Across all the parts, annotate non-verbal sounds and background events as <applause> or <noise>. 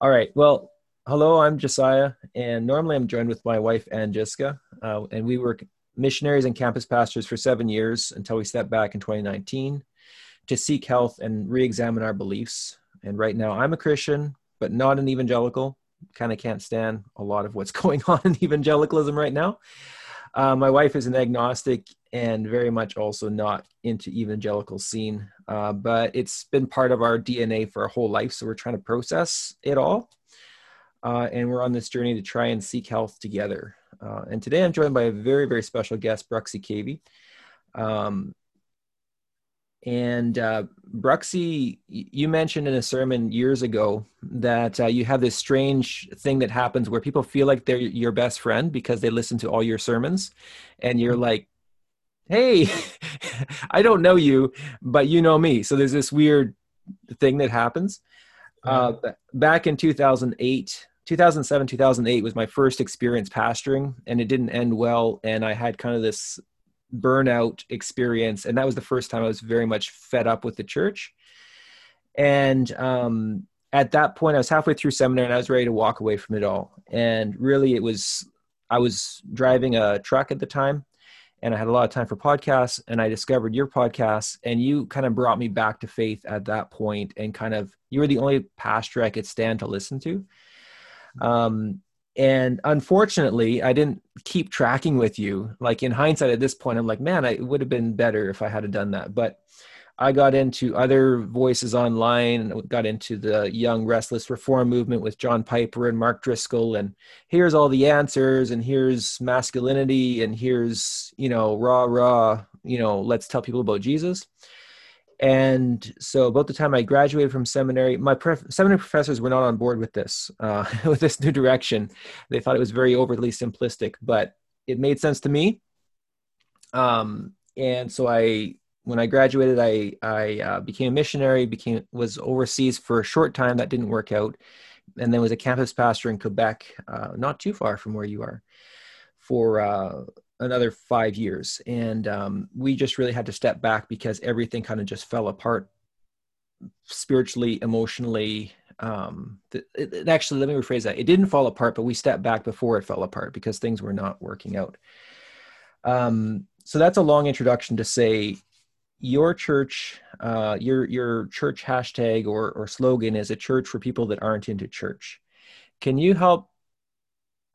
All right. Well, hello, I'm Josiah, and normally I'm joined with my wife, Ann Jessica, uh, and we were missionaries and campus pastors for seven years until we stepped back in 2019 to seek health and re examine our beliefs. And right now, I'm a Christian, but not an evangelical. Kind of can't stand a lot of what's <laughs> going on in evangelicalism right now. Uh, my wife is an agnostic and very much also not into evangelical scene, uh, but it's been part of our DNA for our whole life. So we're trying to process it all. Uh, and we're on this journey to try and seek health together. Uh, and today I'm joined by a very, very special guest, Bruxy Cavey. Um, and uh, Bruxy, you mentioned in a sermon years ago that uh, you have this strange thing that happens where people feel like they're your best friend because they listen to all your sermons, and you're mm-hmm. like, "Hey, <laughs> I don't know you, but you know me." So there's this weird thing that happens. Uh, back in 2008, 2007, 2008 was my first experience pastoring, and it didn't end well. And I had kind of this burnout experience and that was the first time i was very much fed up with the church. And um, at that point i was halfway through seminary and i was ready to walk away from it all. And really it was i was driving a truck at the time and i had a lot of time for podcasts and i discovered your podcast and you kind of brought me back to faith at that point and kind of you were the only pastor i could stand to listen to. Um, and unfortunately i didn't keep tracking with you. Like in hindsight at this point i'm like man I, it would have been better if i had done that. But i got into other voices online got into the young restless reform movement with john piper and mark driscoll. And here's all the answers and here's masculinity and here's you know raw raw you know let's tell people about jesus and so about the time i graduated from seminary my pref- seminary professors were not on board with this uh, <laughs> with this new direction. They thought it was very overly simplistic but it made sense to me. Um, and so i when i graduated i i uh, became a missionary became was overseas for a short time. That didn't work out. And then was a campus pastor in quebec uh, not too far from where you are for uh, another five years. And um, we just really had to step back because everything kind of just fell apart spiritually emotionally um, it, it actually let me rephrase that. It didn't fall apart but we stepped back before it fell apart because things were not working out. Um, so that's a long introduction to say your church uh, your your church hashtag or, or slogan is a church for people that aren't into church. Can you help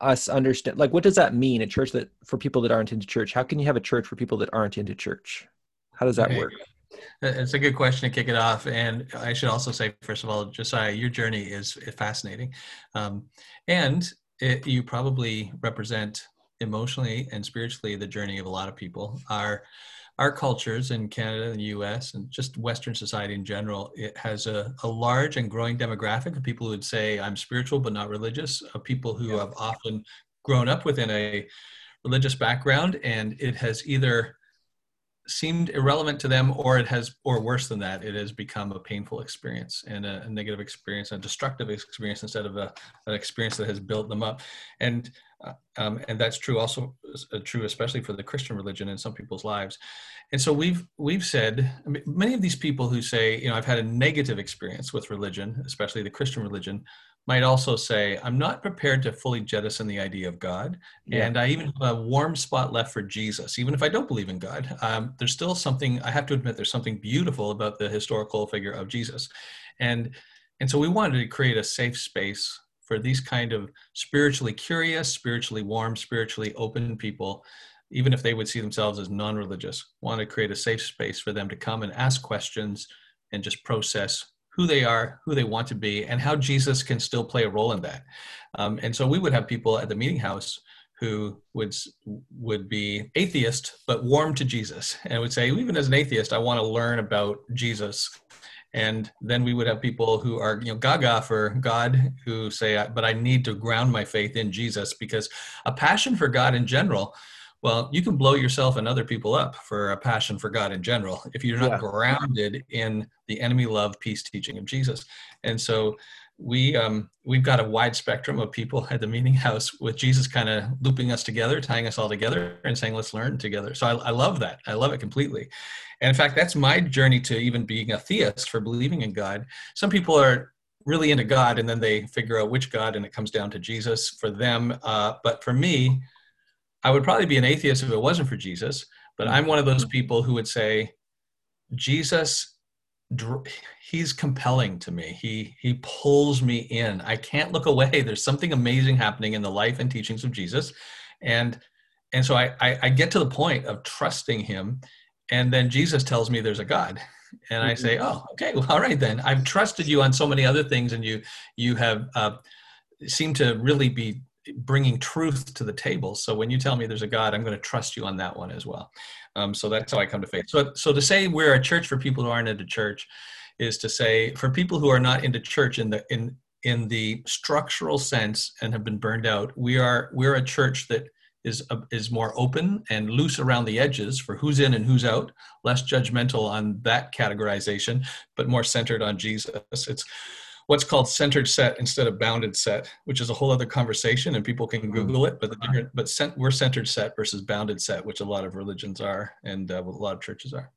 us understand like what does that mean a church that for people that aren't into church? How can you have a church for people that aren't into church? How does that okay. work? It's a good question to kick it off and i should also say first of all josiah your journey is fascinating. Um, and it, you probably represent emotionally and spiritually the journey of a lot of people. Our our cultures in Canada and the US and just Western society in general, it has a, a large and growing demographic of people who would say, I'm spiritual but not religious, of people who yeah. have often grown up within a religious background and it has either seemed irrelevant to them or it has or worse than that it has become a painful experience and a, a negative experience a destructive experience instead of a, an experience that has built them up and um, and that's true also uh, true especially for the christian religion in some people's lives and so we've we've said I mean, many of these people who say you know i've had a negative experience with religion especially the christian religion might also say, I'm not prepared to fully jettison the idea of God. Yeah. And I even have a warm spot left for Jesus. Even if I don't believe in God, um, there's still something, I have to admit, there's something beautiful about the historical figure of Jesus. And, and so we wanted to create a safe space for these kind of spiritually curious, spiritually warm, spiritually open people, even if they would see themselves as non religious, want to create a safe space for them to come and ask questions and just process who they are, who they want to be, and how Jesus can still play a role in that. Um, and so we would have people at the meeting house who would would be atheist but warm to Jesus, and would say, even as an atheist, I want to learn about Jesus. And then we would have people who are, you know, gaga for God, who say, but I need to ground my faith in Jesus because a passion for God in general well, you can blow yourself and other people up for a passion for God in general if you're not yeah. grounded in the enemy love peace teaching of Jesus. And so we um, we've got a wide spectrum of people at the meeting house with Jesus kind of looping us together, tying us all together, and saying let's learn together. So I, I love that. I love it completely. And in fact, that's my journey to even being a theist for believing in God. Some people are really into God, and then they figure out which God, and it comes down to Jesus for them. Uh, but for me, I would probably be an atheist if it wasn't for Jesus. But I'm one of those people who would say, Jesus, he's compelling to me. He he pulls me in. I can't look away. <laughs> There's something amazing happening in the life and teachings of Jesus, and and so I, I, I get to the point of trusting him, and then Jesus tells me there's a God, and I say, mm-hmm. oh, okay, well, all right then. I've trusted you on so many other things, and you you have uh, seemed to really be bringing truth to the table. So when you tell me there's a God, I'm going to trust you on that one as well. Um, so that's how I come to faith. So so to say we're a church for people who aren't into church is to say for people who are not into church in the in in the structural sense and have been burned out, we are we're a church that is uh, is more open and loose around the edges for who's in and who's out, less judgmental on that categorization, but more centered on Jesus. It's what's called centered set instead of bounded set, which is a whole other conversation, and people can mm-hmm. Google it. But the different, but cent, we're centered set versus bounded set, which a lot of religions are, and uh, a lot of churches are.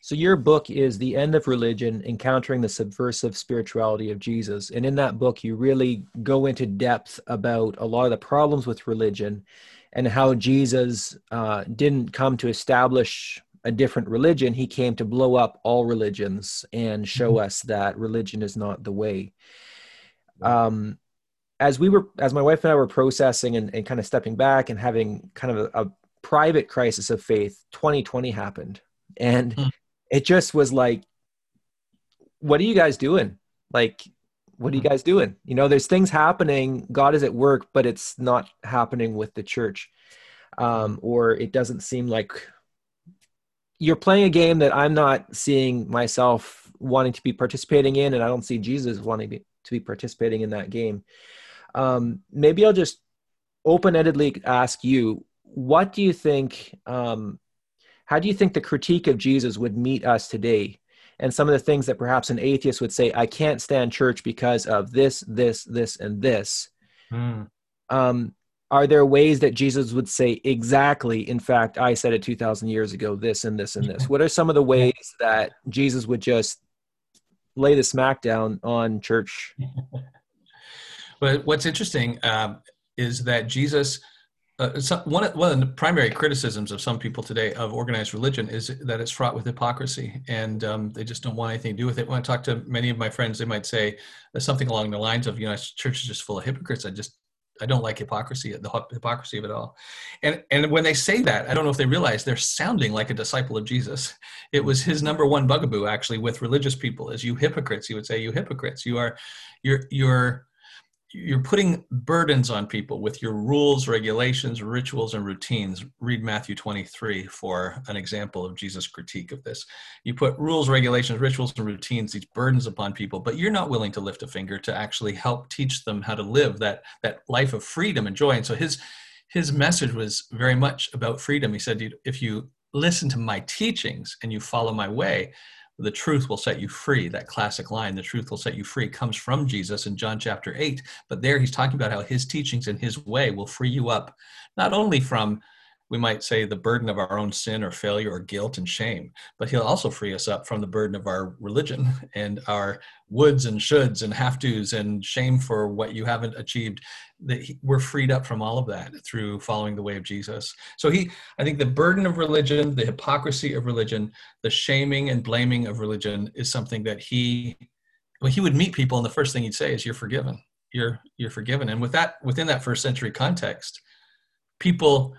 So your book is The End of Religion: Encountering the Subversive Spirituality of Jesus. And in that book you really go into depth about a lot of the problems with religion and how Jesus uh, didn't come to establish a different religion, he came to blow up all religions and show mm-hmm. us that religion is not the way. Um, as we were, as my wife and I were processing and, and kind of stepping back and having kind of a, a private crisis of faith, 2020 happened. And mm it just was like, what are you guys doing? Like, what are you mm-hmm. guys doing? You know, there's things happening. God is at work, but it's not happening with the church. Um, or it doesn't seem like you're playing a game that I'm not seeing myself wanting to be participating in, and I don't see Jesus wanting to be participating in that game. Um, maybe I'll just open-endedly ask you, what do you think? Um, how do you think the critique of Jesus would meet us today? And some of the things that perhaps an atheist would say, I can't stand church because of this, this, this, and this. Mm. Um, are there ways that Jesus would say exactly, in fact, I said it 2,000 years ago, this and this and this? What are some of the ways that Jesus would just lay the smackdown on church? <laughs> but what's interesting um, is that Jesus, uh, some, one, of, one of the primary criticisms of some people today of organized religion is that it's fraught with hypocrisy and um, they just don't want anything to do with it. When I talk to many of my friends, they might say something along the lines of, you know, church is just full of hypocrites. I just I don't like hypocrisy, the hypocrisy of it all. And and when they say that, I don't know if they realize they're sounding like a disciple of Jesus. It was his number one bugaboo actually with religious people is you hypocrites. He would say, you hypocrites. You are you're you're you're putting burdens on people with your rules, regulations, rituals, and routines. Read Matthew 23 for an example of Jesus' critique of this. You put rules, regulations, rituals, and routines, these burdens upon people, but you're not willing to lift a finger to actually help teach them how to live that, that life of freedom and joy. And so his, his message was very much about freedom. He said, if you listen to my teachings and you follow my way, the truth will set you free. That classic line, the truth will set you free, comes from Jesus in John chapter 8. But there he's talking about how his teachings and his way will free you up, not only from we might say the burden of our own sin or failure or guilt and shame but he'll also free us up from the burden of our religion <laughs> and our woulds and shoulds and have to's and shame for what you haven't achieved that we're freed up from all of that through following the way of jesus. So he i think the burden of religion the hypocrisy of religion the shaming and blaming of religion is something that he well, he would meet people and the first thing he'd say is you're forgiven. You're you're forgiven. And with that within that first century context people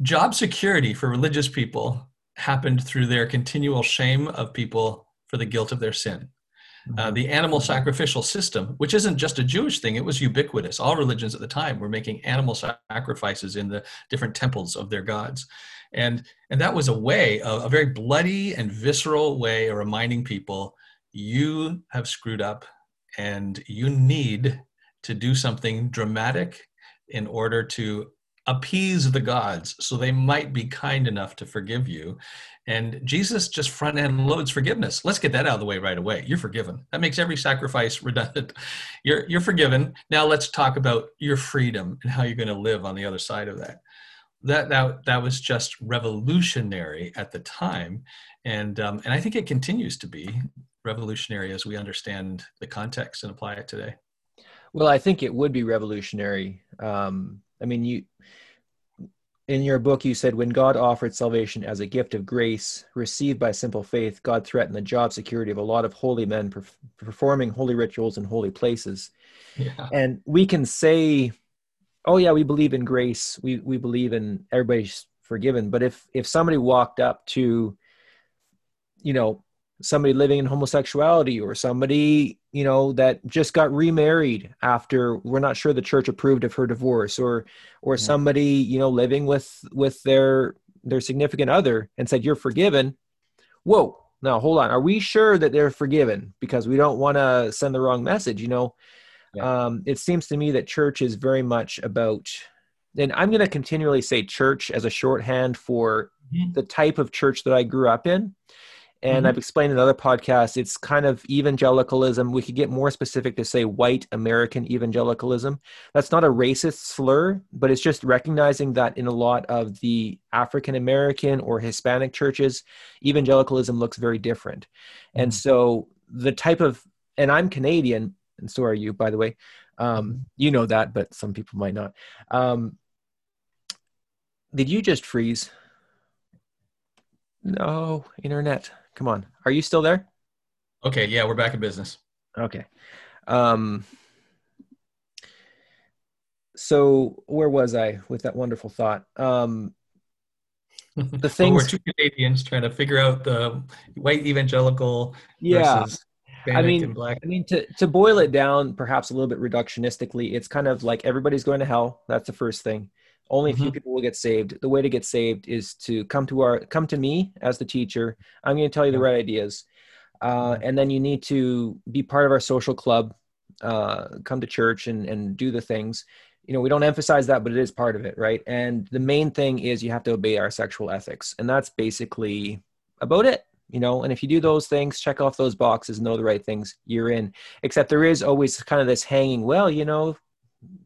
job security for religious people happened through their continual shame of people for the guilt of their sin. Uh, mm-hmm. the animal sacrificial system, which isn't just a Jewish thing, it was ubiquitous. All religions at the time were making animal sacrifices in the different temples of their gods. And, and that was a way, a, a very bloody and visceral way of reminding people you have screwed up and you need to do something dramatic in order to appease the gods so they might be kind enough to forgive you. And Jesus just front end loads forgiveness. Let's get that out of the way right away. You're forgiven. That makes every sacrifice <laughs> redundant. You're, you're forgiven. Now let's talk about your freedom and how you're going to live on the other side of that. That, that, that was just revolutionary at the time. And, um, and I think it continues to be revolutionary as we understand the context and apply it today? Well, I think it would be revolutionary. Um, I mean, you in your book you said when God offered salvation as a gift of grace received by simple faith, God threatened the job security of a lot of holy men perf- performing holy rituals in holy places. Yeah. And we can say, "Oh yeah, we believe in grace. We we believe in everybody's forgiven." But if if somebody walked up to you know somebody living in homosexuality or somebody you know that just got remarried after we're not sure the church approved of her divorce or or yeah. somebody you know living with with their their significant other and said you're forgiven whoa now hold on are we sure that they're forgiven because we don't want to send the wrong message you know yeah. um, it seems to me that church is very much about and i'm going to continually say church as a shorthand for mm-hmm. the type of church that i grew up in and mm-hmm. I've explained in other podcasts, it's kind of evangelicalism. We could get more specific to say white American evangelicalism. That's not a racist slur, but it's just recognizing that in a lot of the African American or Hispanic churches, evangelicalism looks very different. Mm-hmm. And so the type of, and I'm Canadian, and so are you, by the way. Um, you know that, but some people might not. Um, did you just freeze? No, internet. Come on. Are you still there? Okay. Yeah, we're back in business. Okay. Um, so where was I with that wonderful thought? Um, the <laughs> things we're two Canadians trying to figure out the white evangelical yeah. I mean, I mean to to boil it down, perhaps a little bit reductionistically, it's kind of like everybody's going to hell. That's the first thing. Only a few mm-hmm. people will get saved. The way to get saved is to come to our come to me as the teacher. I'm going to tell you the right ideas, uh, mm-hmm. and then you need to be part of our social club. Uh, come to church and and do the things. You know, we don't emphasize that, but it is part of it, right? And the main thing is you have to obey our sexual ethics, and that's basically about it you know and if you do those things check off those boxes know the right things you're in except there is always kind of this hanging well you know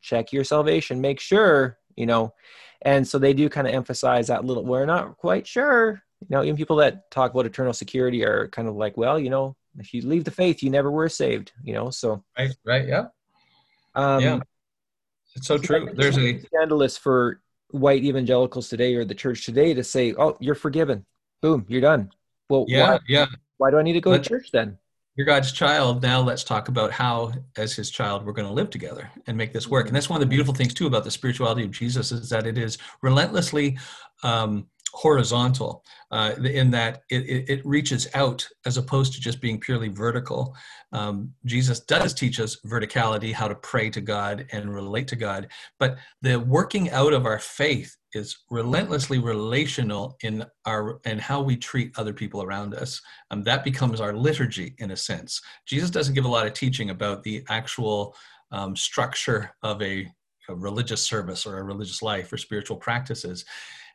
check your salvation make sure you know? And so they do kind of emphasize that little we're not quite sure. You know even people that talk about eternal security are kind of like well you know if you leave the faith you never were saved you know so. Right right yeah. Um, yeah. It's so true. there's a scandalous for white evangelicals today or the church today to say oh you're forgiven. Boom you're done. Well yeah why, yeah. Why do i need to go but, to church then you're God's child. Now let's talk about how, as His child, we're going to live together and make this work. And that's one of the beautiful things too about the spirituality of Jesus is that it is relentlessly um, horizontal uh, in that it, it, it, reaches out as opposed to just being purely vertical. Um, Jesus does teach us verticality, how to pray to God and relate to God, but the working out of our faith is relentlessly relational in our and how we treat other people around us. Um, that becomes our liturgy in a sense. Jesus doesn't give a lot of teaching about the actual um, structure of a, a religious service or a religious life or spiritual practices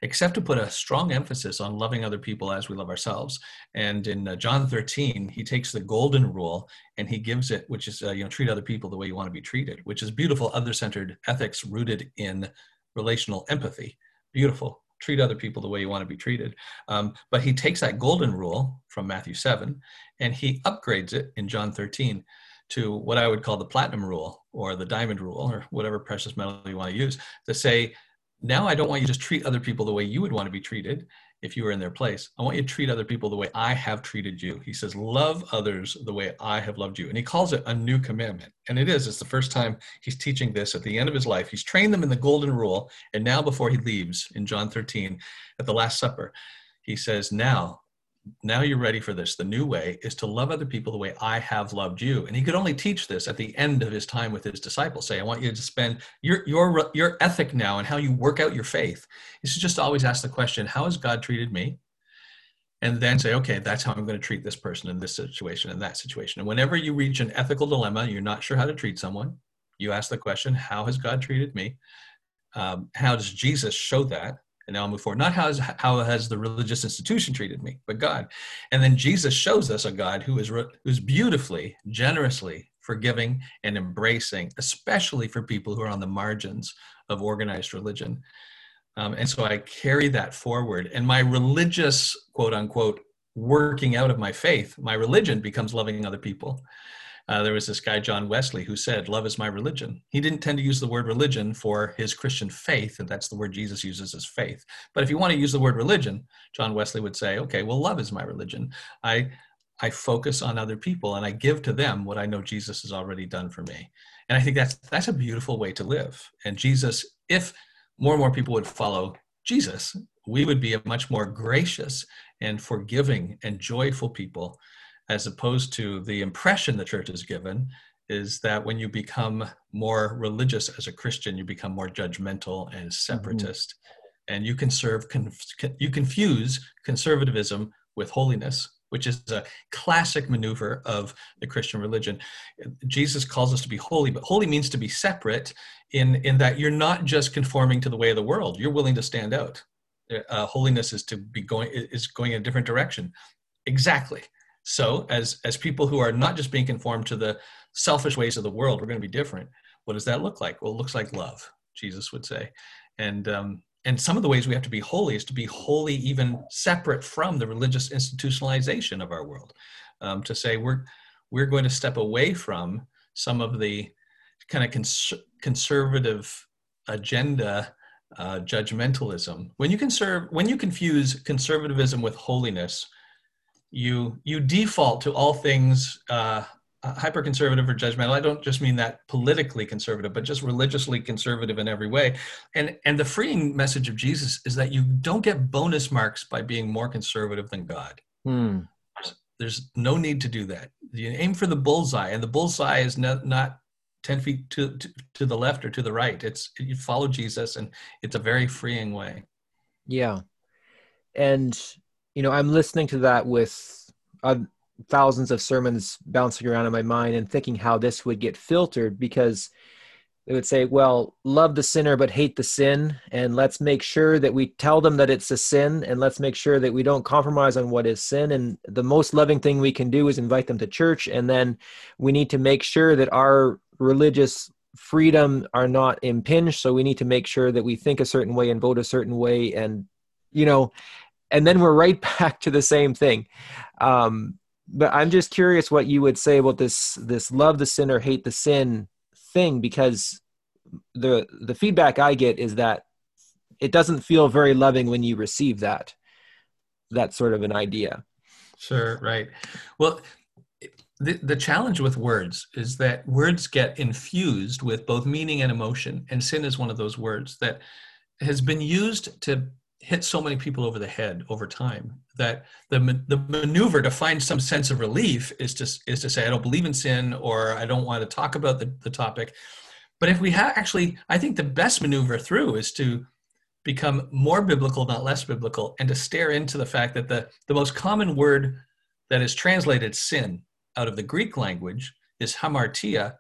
except to put a strong emphasis on loving other people as we love ourselves. And in uh, John 13, he takes the golden rule and he gives it, which is, uh, you know, treat other people the way you want to be treated, which is beautiful, other centered ethics rooted in relational empathy. Beautiful. Treat other people the way you want to be treated. Um, but he takes that golden rule from Matthew 7 and he upgrades it in John 13 to what I would call the platinum rule or the diamond rule or whatever precious metal you want to use to say now I don't want you to just treat other people the way you would want to be treated if you were in their place. I want you to treat other people the way I have treated you. He says, Love others the way I have loved you. And he calls it a new commandment. And it is. It's the first time he's teaching this at the end of his life. He's trained them in the golden rule. And now, before he leaves in John 13 at the Last Supper, he says, Now now you're ready for this. The new way is to love other people the way I have loved you. And he could only teach this at the end of his time with his disciples. Say, I want you to spend your your your ethic now and how you work out your faith is just always ask the question, how has God treated me? And then say, okay, that's how I'm going to treat this person in this situation and that situation. And whenever you reach an ethical dilemma, you're not sure how to treat someone, you ask the question, how has God treated me? Um, how does Jesus show that? And now I'll move forward. Not how, is, how has the religious institution treated me, but God. And then Jesus shows us a God who is who's beautifully, generously forgiving and embracing, especially for people who are on the margins of organized religion. Um, and so I carry that forward. And my religious, quote unquote, working out of my faith, my religion becomes loving other people. Uh, there was this guy, John Wesley, who said, Love is my religion. He didn't tend to use the word religion for his Christian faith, and that's the word Jesus uses as faith. But if you want to use the word religion, John Wesley would say, Okay, well, love is my religion. I, I focus on other people and I give to them what I know Jesus has already done for me. And I think that's that's a beautiful way to live. And Jesus, if more and more people would follow Jesus, we would be a much more gracious and forgiving and joyful people, as opposed to the impression the church has given is that when you become more religious as a Christian, you become more judgmental and mm-hmm. separatist, mm-hmm. and you can serve you confuse conservatism with holiness, which is a classic maneuver of the Christian religion. Jesus calls us to be holy, but holy means to be separate in, in that you're not just conforming to the way of the world, you're willing to stand out. Uh, holiness is to be going is going in a different direction. Exactly. So as as people who are not just being conformed to the selfish ways of the world, we're going to be different. What does that look like? Well, it looks like love, Jesus would say. And um, and some of the ways we have to be holy is to be holy even separate from the religious institutionalization of our world um, to say we're we're going to step away from some of the kind of cons- conservative agenda uh, judgmentalism when you conserve when you confuse conservatism with holiness you you default to all things uh, hyper conservative or judgmental. I don't just mean that politically conservative but just religiously conservative in every way. And and the freeing message of jesus is that you don't get bonus marks by being more conservative than god. Hmm. there's, there's, no need to do that. You aim for the bullseye and the bullseye is not, not 10 feet to, to, to the left or to the right. It's you follow jesus and it's a very freeing way. Yeah. And you know i'm listening to that with uh, thousands of sermons bouncing around in my mind and thinking how this would get filtered because they would say, well, love the sinner but hate the sin. And let's make sure that we tell them that it's a sin and let's make sure that we don't compromise on what is sin. And the most loving thing we can do is invite them to church. And then we need to make sure that our religious freedom are not impinged. So we need to make sure that we think a certain way and vote a certain way. And, you know, and then we're right <laughs> back to the same thing. Um, but I'm just curious what you would say about this this love the sin or hate the sin thing because the the feedback I get is that it doesn't feel very loving when you receive that that sort of an idea. Sure, right. Well, the, the challenge with words is that words get infused with both meaning and emotion, and sin is one of those words that has been used to hit so many people over the head over time that the the maneuver to find some sense of relief is to is to say I don't believe in sin or I don't want to talk about the, the topic. But if we have actually, I think the best maneuver through is to become more biblical, not less biblical, and to stare into the fact that the, the most common word that is translated sin out of the Greek language is hamartia,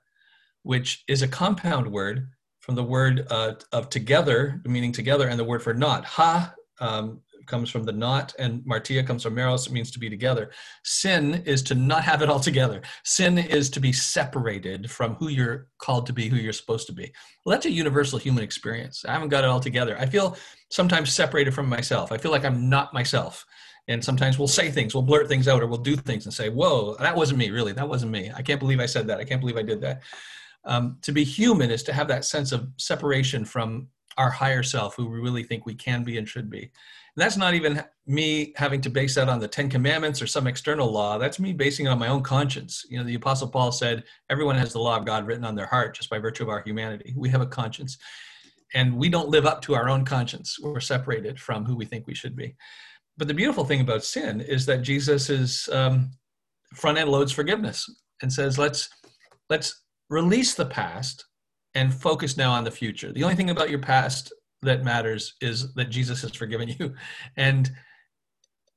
which is a compound word from the word uh, of together, meaning together, and the word for not. Ha um, comes from the not, and martia comes from meros, it means to be together. Sin is to not have it all together. Sin is to be separated from who you're called to be, who you're supposed to be. Well, that's a universal human experience. I haven't got it all together. I feel sometimes separated from myself. I feel like I'm not myself. And sometimes we'll say things, we'll blurt things out, or we'll do things and say, Whoa, that wasn't me, really. That wasn't me. I can't believe I said that. I can't believe I did that. Um, to be human is to have that sense of separation from our higher self, who we really think we can be and should be. And that's not even me having to base that on the Ten Commandments or some external law. That's me basing it on my own conscience. You know, the Apostle Paul said, everyone has the law of God written on their heart just by virtue of our humanity. We have a conscience. And we don't live up to our own conscience. We're separated from who we think we should be. But the beautiful thing about sin is that Jesus is um, front end loads forgiveness and says, let's let's release the past and focus now on the future. The only thing about your past that matters is that Jesus has forgiven you. <laughs> And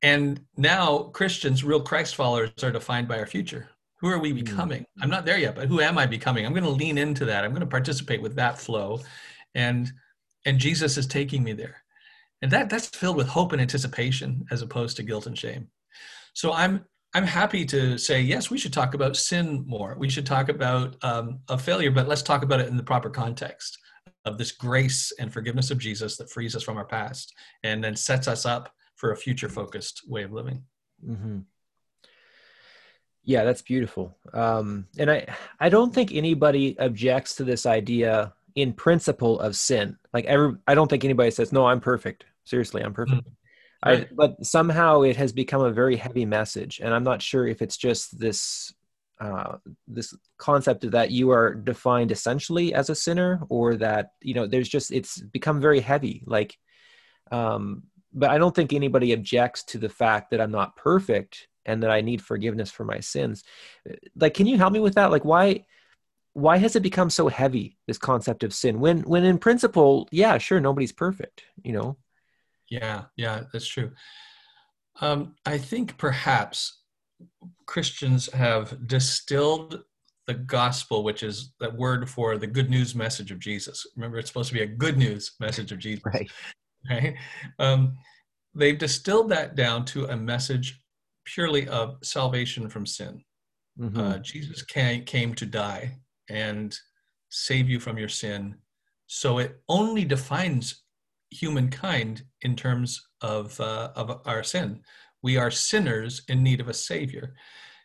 and now Christians, real Christ followers, are defined by our future. Who are we hmm. becoming? I'm not there yet, but who am I becoming? I'm going to lean into that. I'm going to participate with that flow. And and Jesus is taking me there. And that that's filled with hope and anticipation as opposed to guilt and shame. So I'm I'm happy to say, yes, we should talk about sin more. We should talk about um, a failure, but let's talk about it in the proper context of this grace and forgiveness of Jesus that frees us from our past and then sets us up for a future focused way of living. Mm-hmm. Yeah, that's beautiful. Um, and I, I don't think anybody objects to this idea in principle of sin. Like every, I don't think anybody says, "No, I'm perfect." Seriously, I'm perfect. Mm-hmm. Right. I, but somehow it has become a very heavy message, and I'm not sure if it's just this uh, this concept of that you are defined essentially as a sinner, or that you know there's just it's become very heavy. Like, um, but I don't think anybody objects to the fact that I'm not perfect and that I need forgiveness for my sins. Like, can you help me with that? Like, why? why has it become so heavy this concept of sin when when in principle yeah sure nobody's perfect you know yeah, yeah, that's true. Um, I think perhaps Christians have distilled the gospel, which is that word for the good news message of Jesus. Remember, it's supposed to be a good news message of Jesus. Right. <laughs> Right. Um, they've distilled that down to a message purely of salvation from sin. Mm-hmm. Uh, Jesus came, came to die and save you from your sin. So it only defines humankind in terms of, uh, of our sin. We are sinners in need of a savior.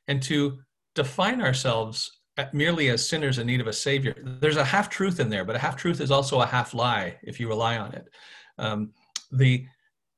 And to define ourselves merely as sinners in need of a savior, there's a half truth in there, but a half truth is also a half lie if you rely on it. Um, the,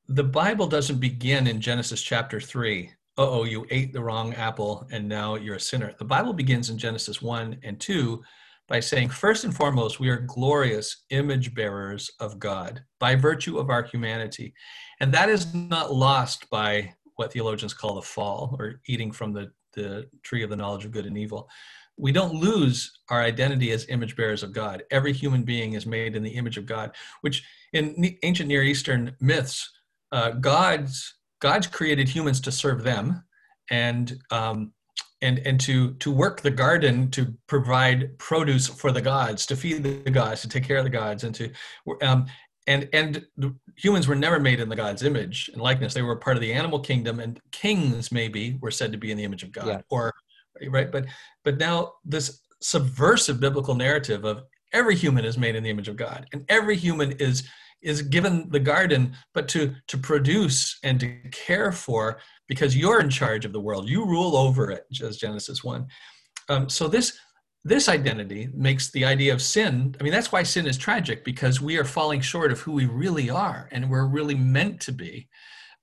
the Bible doesn't begin in Genesis chapter 3 oh, you ate the wrong apple and now you're a sinner. The Bible begins in Genesis 1 and 2 by saying, first and foremost, we are glorious image bearers of God by virtue of our humanity. And that is not lost by what theologians call the fall or eating from the, the tree of the knowledge of good and evil. We don't lose our identity as image bearers of God. Every human being is made in the image of God, which in ancient Near Eastern myths, uh, God's God's created humans to serve them, and um, and and to to work the garden to provide produce for the gods to feed the gods to take care of the gods and to um, and and humans were never made in the god's image and likeness they were part of the animal kingdom and kings maybe were said to be in the image of god yeah. or right but but now this subversive biblical narrative of every human is made in the image of god and every human is is given the garden but to to produce and to care for because you're in charge of the world. You rule over it, as Genesis 1. Um, so this this identity makes the idea of sin i mean that's why sin is tragic because we are falling short of who we really are and we're really meant to be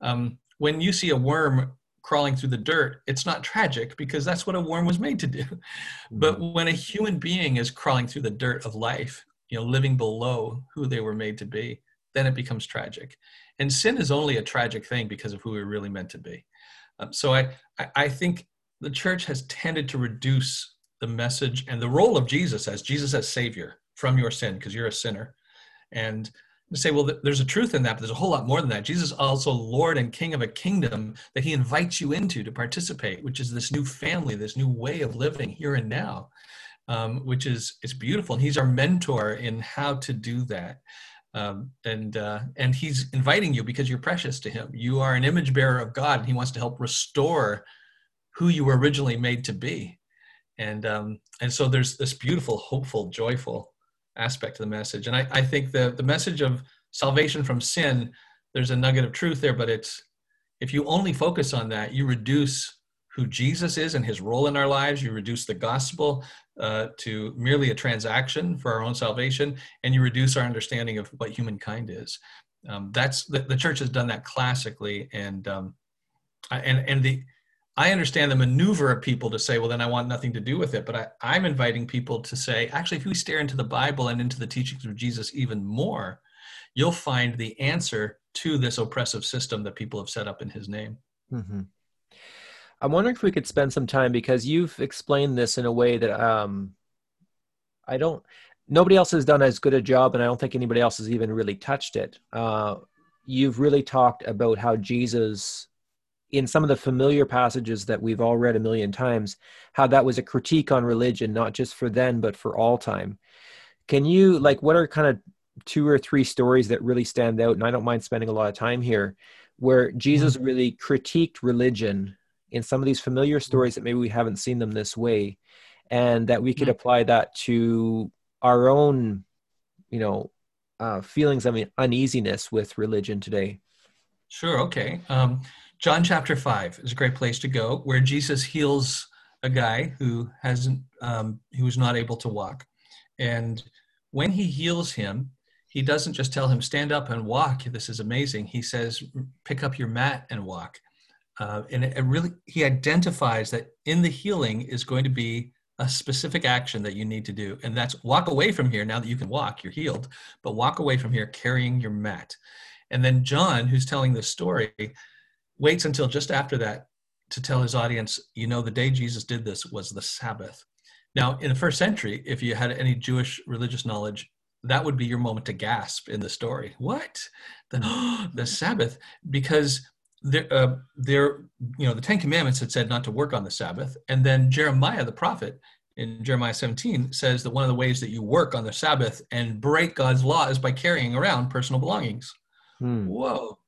um, when you see a worm crawling through the dirt it's not tragic because that's what a worm was made to do <laughs> but mm-hmm. when a human being is crawling through the dirt of life you know living below who they were made to be then it becomes tragic and sin is only a tragic thing because of who we're really meant to be um, so I, I think the church has tended to reduce the message and the role of Jesus as Jesus as Savior from your sin because you're a sinner, and to say, well, there's a truth in that, but there's a whole lot more than that. Jesus is also Lord and King of a kingdom that He invites you into to participate, which is this new family, this new way of living here and now, um, which is is beautiful. And He's our mentor in how to do that um, and uh, and he's inviting you because you're precious to him. You are an image bearer of God, and he wants to help restore who you were originally made to be. And um, and so there's this beautiful, hopeful, joyful aspect to the message. And I, I think the the message of salvation from sin, there's a nugget of truth there, but it's if you only focus on that, you reduce who Jesus is and his role in our lives. You reduce the gospel uh, to merely a transaction for our own salvation, and you reduce our understanding of what humankind is. Um, that's the, the, church has done that classically, and um, and and the I understand the maneuver of people to say, well, then I want nothing to do with it. But I, I'm inviting people to say, actually, if we stare into the Bible and into the teachings of Jesus even more, you'll find the answer to this oppressive system that people have set up in His name. Mm-hmm. I'm wondering if we could spend some time because you've explained this in a way that um, I don't. Nobody else has done as good a job, and I don't think anybody else has even really touched it. Uh, you've really talked about how Jesus, in some of the familiar passages that we've all read a million times, how that was a critique on religion, not just for then, but for all time. Can you, like, what are kind of two or three stories that really stand out? And I don't mind spending a lot of time here, where Jesus mm-hmm. really critiqued religion in some of these familiar mm-hmm. stories that maybe we haven't seen them this way and that we could mm-hmm. apply that to our own you know uh, feelings of uneasiness with religion today sure okay um, John chapter 5 is a great place to go where Jesus heals a guy who hasn't um, who was not able to walk. And when he heals him, he doesn't just tell him stand up and walk. This is amazing. He says pick up your mat and walk. Uh, and it, it really he identifies that in the healing is going to be a specific action that you need to do and that's walk away from here now that you can walk you're healed but walk away from here carrying your mat and then john who's telling this story waits until just after that to tell his audience, you know, the day Jesus did this was the Sabbath. Now, in the first century, if you had any Jewish religious knowledge, that would be your moment to gasp in the story. What? The, <gasps> the Sabbath? Because there, uh, there, you know, the Ten Commandments had said not to work on the Sabbath, and then Jeremiah, the prophet, in Jeremiah 17, says that one of the ways that you work on the Sabbath and break God's law is by carrying around personal belongings. Hmm. Whoa!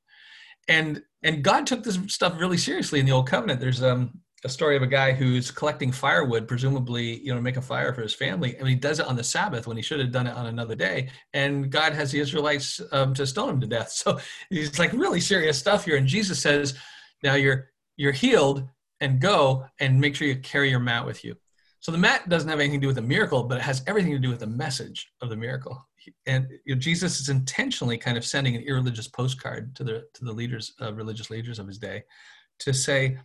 And and God took this stuff really seriously in the Old Covenant. There's um, a story of a guy who's collecting firewood, presumably, you know, to make a fire for his family, and he does it on the Sabbath when he should have done it on another day. And God has the Israelites um, to stone him to death. <laughs> So he's like really serious stuff here. And Jesus says, "Now you're you're healed, and go and make sure you carry your mat with you." So the mat doesn't have anything to do with the miracle, but it has everything to do with the message of the miracle and you know, Jesus is intentionally kind of sending an irreligious postcard to the to the leaders, uh, religious leaders of his day, to say,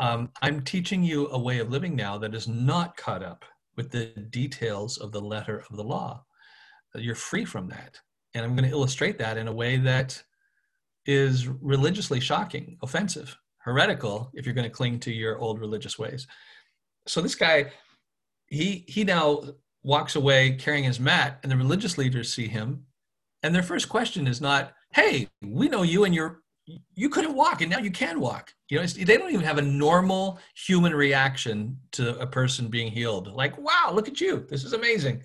um, "I'm teaching you a way of living now that is not caught up with the details of the letter of the law. You're free from that, and I'm going to illustrate that in a way that is religiously shocking, offensive, heretical if you're going to cling to your old religious ways." So this guy, he he now walks away carrying his mat, and the religious leaders see him, and their first question is not, "Hey, we know you, and you're you couldn't walk, and now you can walk." You know, they don't even have a normal human reaction to a person being healed. Like, "Wow, look at you! This is amazing."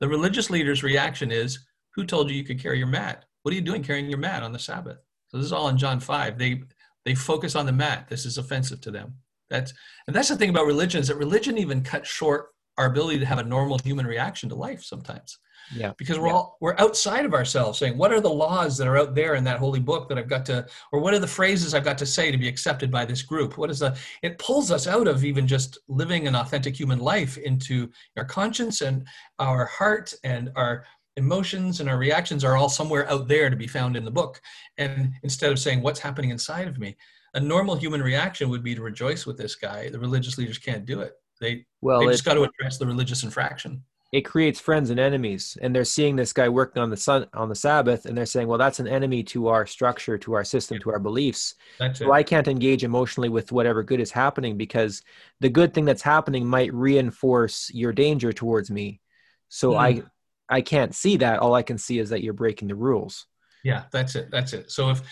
The religious leaders' reaction is, "Who told you you could carry your mat? What are you doing carrying your mat on the Sabbath?" So this is all in John five. They they focus on the mat. This is offensive to them. That's and that's the thing about religion is that religion even cuts short our ability to have a normal human reaction to life sometimes yeah. Because we're yeah. all we're outside of ourselves saying what are the laws that are out there in that holy book that i've got to or what are the phrases i've got to say to be accepted by this group? What is the it pulls us out of even just living an authentic human life into our conscience and our heart and our emotions and our reactions are all somewhere out there to be found in the book. And instead of saying what's happening inside of me? A normal human reaction would be to rejoice with this guy. The religious leaders can't do it. They well, they just got to address the religious infraction. It creates friends and enemies, and they're seeing this guy working on the sun on the Sabbath, and they're saying, "Well, that's an enemy to our structure, to our system, to our beliefs." That's so it. I can't engage emotionally with whatever good is happening because the good thing that's happening might reinforce your danger towards me. So mm. I I can't see that. All I can see is that you're breaking the rules. Yeah, that's it. That's it. So if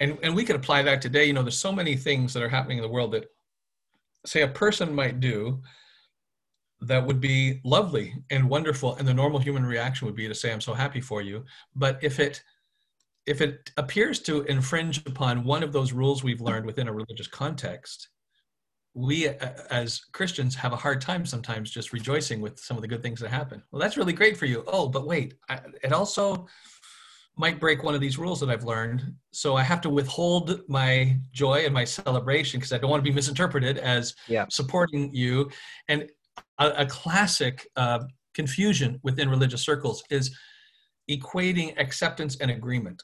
and and we could apply that today. You know, there's so many things that are happening in the world that say a person might do that would be lovely and wonderful and the normal human reaction would be to say i'm so happy for you but if it if it appears to infringe upon one of those rules we've learned within a religious context we uh, as christians have a hard time sometimes just rejoicing with some of the good things that happen well that's really great for you oh but wait I, it also might break one of these rules that I've learned. So I have to withhold my joy and my celebration because I don't want to be misinterpreted as yeah. supporting you. And a, a classic uh, confusion within religious circles is equating acceptance and agreement.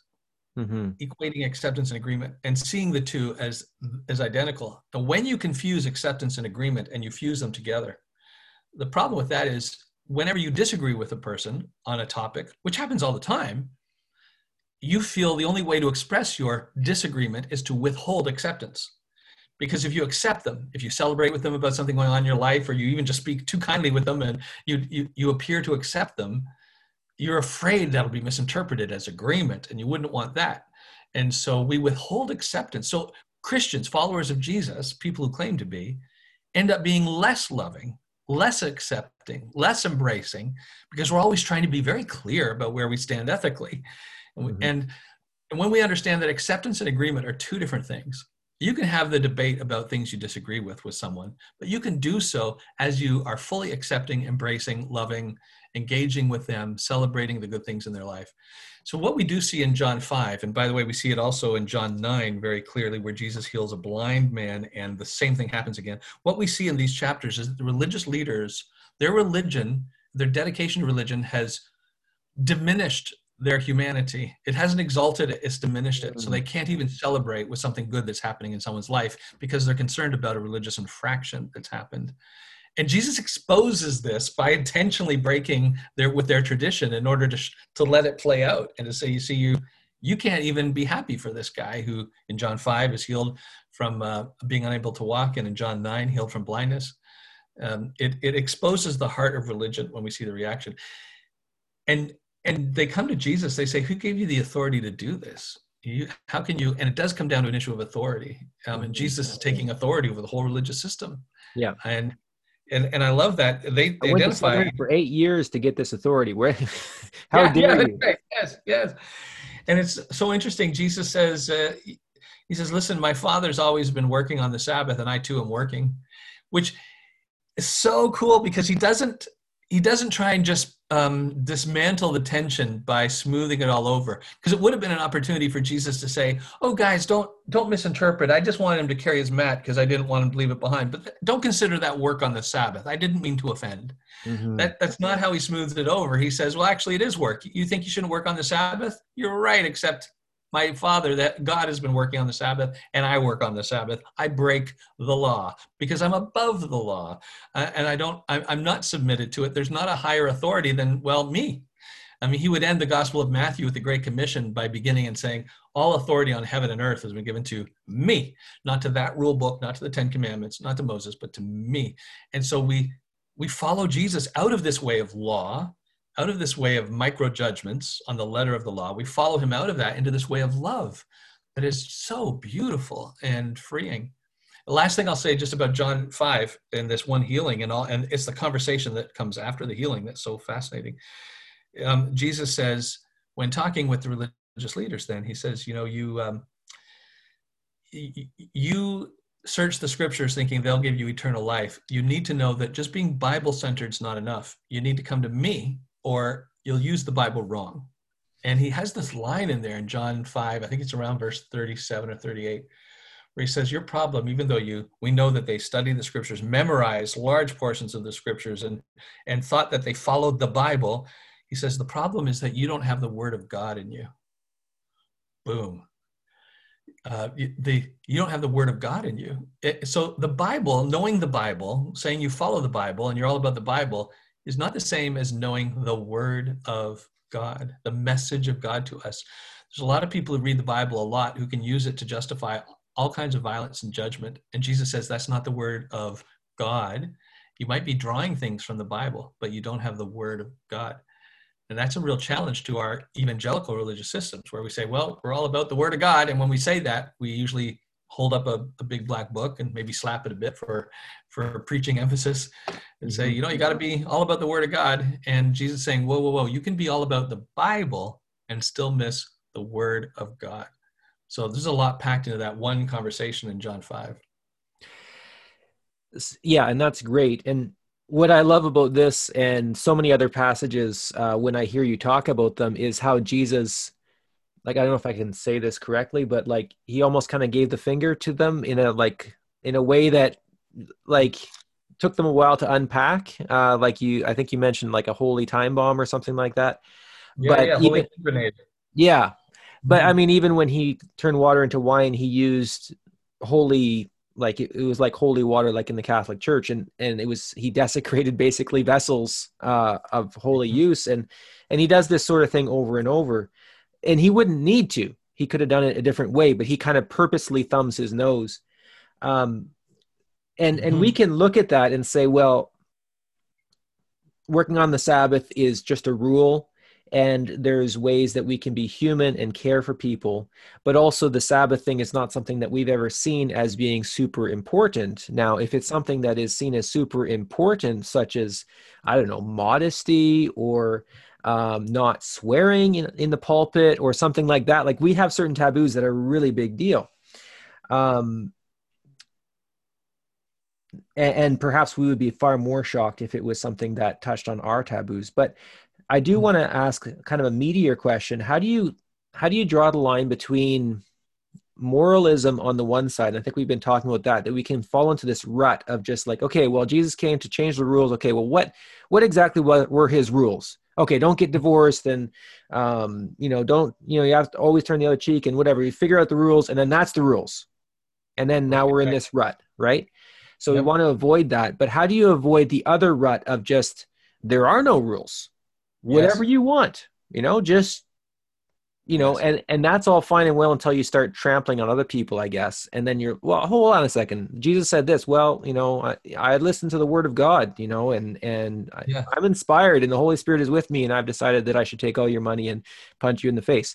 Mm-hmm. Equating acceptance and agreement and seeing the two as as identical. And when you confuse acceptance and agreement and you fuse them together, the problem with that is whenever you disagree with a person on a topic, which happens all the time, you feel the only way to express your disagreement is to withhold acceptance. Because if you accept them, if you celebrate with them about something going on in your life, or you even just speak too kindly with them and you, you, you appear to accept them, you're afraid that'll be misinterpreted as agreement, and you wouldn't want that. And so we withhold acceptance. So Christians, followers of Jesus, people who claim to be, end up being less loving, less accepting, less embracing, because we're always trying to be very clear about where we stand ethically. Mm-hmm. And, and when we understand that acceptance and agreement are two different things, you can have the debate about things you disagree with with someone, but you can do so as you are fully accepting, embracing, loving, engaging with them, celebrating the good things in their life. So, what we do see in John 5, and by the way, we see it also in John 9 very clearly, where Jesus heals a blind man and the same thing happens again. What we see in these chapters is that the religious leaders, their religion, their dedication to religion has diminished their humanity. It hasn't exalted it, it's diminished it. So they can't even celebrate with something good that's happening in someone's life because they're concerned about a religious infraction that's happened. And Jesus exposes this by intentionally breaking their with their tradition in order to to let it play out and to say, you see, you you can't even be happy for this guy who in John five is healed from uh, being unable to walk, and in John nine healed from blindness. Um, it it exposes the heart of religion when we see the reaction, and and they come to Jesus. They say, "Who gave you the authority to do this?" You, how can you and it does come down to an issue of authority um, and jesus is taking authority over the whole religious system yeah and and and I love that they, they identify for eight years to get this authority. <laughs> Where, how yeah, dare yeah, you? Right. Yes, yes. And it's so interesting. Jesus says, uh, he says, "Listen, my Father's always been working on the Sabbath, and I too am working," which is so cool because he doesn't he doesn't try and just um, dismantle the tension by smoothing it all over. Because it would have been an opportunity for jesus to say oh guys don't don't misinterpret. I just wanted him to carry his mat because i didn't want him to leave it behind. But th- don't consider that work on the sabbath. I didn't mean to offend. Mm-hmm. that, that's not how he smooths it over. He says well actually it is work. You think you shouldn't work on the sabbath? You're right except my father that god has been working on the sabbath and i work on the sabbath. I break the law because i'm above the law. Uh, and i don't i'm not submitted to it. There's not a higher authority than well me. I mean he would end the gospel of matthew with the great commission by beginning and saying all authority on heaven and earth has been given to me not to that rule book not to the 10 commandments not to moses but to me. And so we we follow jesus out of this way of law out of this way of micro judgments on the letter of the law. We follow him out of that into this way of love that is so beautiful and freeing. The last thing I'll say just about John 5 and this one healing and all, and it's the conversation that comes after the healing that's so fascinating. Um, Jesus says, when talking with the religious leaders, then he says, you know, you, um, you search the scriptures thinking they'll give you eternal life. You need to know that just being Bible centered is not enough. You need to come to me or you'll use the Bible wrong. And he has this line in there in John 5, I think it's around verse 37 or 38, where he says, Your problem, even though you we know that they studied the scriptures, memorized large portions of the scriptures, and and thought that they followed the Bible, he says, the problem is that you don't have the word of God in you. Boom. Uh, the you don't have the word of God in you. It, so the Bible, knowing the Bible, saying you follow the Bible and you're all about the Bible, is not the same as knowing the word of God, the message of God to us. There's a lot of people who read the Bible a lot who can use it to justify all kinds of violence and judgment. And Jesus says that's not the word of God. You might be drawing things from the Bible, but you don't have the word of God. And that's a real challenge to our evangelical religious systems where we say, well, we're all about the word of God. And when we say that, we usually hold up a, a big black book and maybe slap it a bit for for preaching emphasis and say mm-hmm. you know you got to be all about the word of god. And jesus saying whoa whoa whoa you can be all about the bible and still miss the word of god. So there's a lot packed into that one conversation in john 5 yeah and that's great. And what i love about this and so many other passages uh, when i hear you talk about them is how jesus like I don't know if I can say this correctly, but like he almost kind of gave the finger to them in a like in a way that like took them a while to unpack. Uh, like you, I think you mentioned like a holy time bomb or something like that. Yeah, but yeah, even, grenade. Yeah, but mm-hmm. I mean, even when he turned water into wine, he used holy like it, it, was like holy water like in the catholic church and and it was he desecrated <laughs> basically vessels uh of holy mm-hmm. use and and he does this sort of thing over and over and he wouldn't need to. He could have done it a different way, but he kind of purposely thumbs his nose. Um, and and mm-hmm. we can look at that and say, well, working on the Sabbath is just a rule, and there's ways that we can be human and care for people, but also the Sabbath thing is not something that we've ever seen as being super important. Now, if it's something that is seen as super important, such as I don't know, modesty or um, not swearing in, in the pulpit or something like that. Like we have certain taboos that are a really big deal. Um, and, and perhaps we would be far more shocked if it was something that touched on our taboos. But I do mm-hmm. want to ask kind of a meatier question. How do you how do you draw the line between moralism on the one side i think we've been talking about that that we can fall into this rut of just like okay well jesus came to change the rules okay well what what exactly were his rules okay don't get divorced and um, you know don't you know you have to always turn the other cheek and whatever. You figure out the rules and then that's the rules. And then now we're in this rut right? So yep. we want to avoid that but how do you avoid the other rut of just there are no rules. Whatever yes. you want you know just you know and and that's all fine and well until you start trampling on other people i guess and then you're well hold on a second jesus said this well you know i, I listened to the word of god you know and and yeah. I, am inspired and the holy spirit is with me and i've decided that i should take all your money and punch you in the face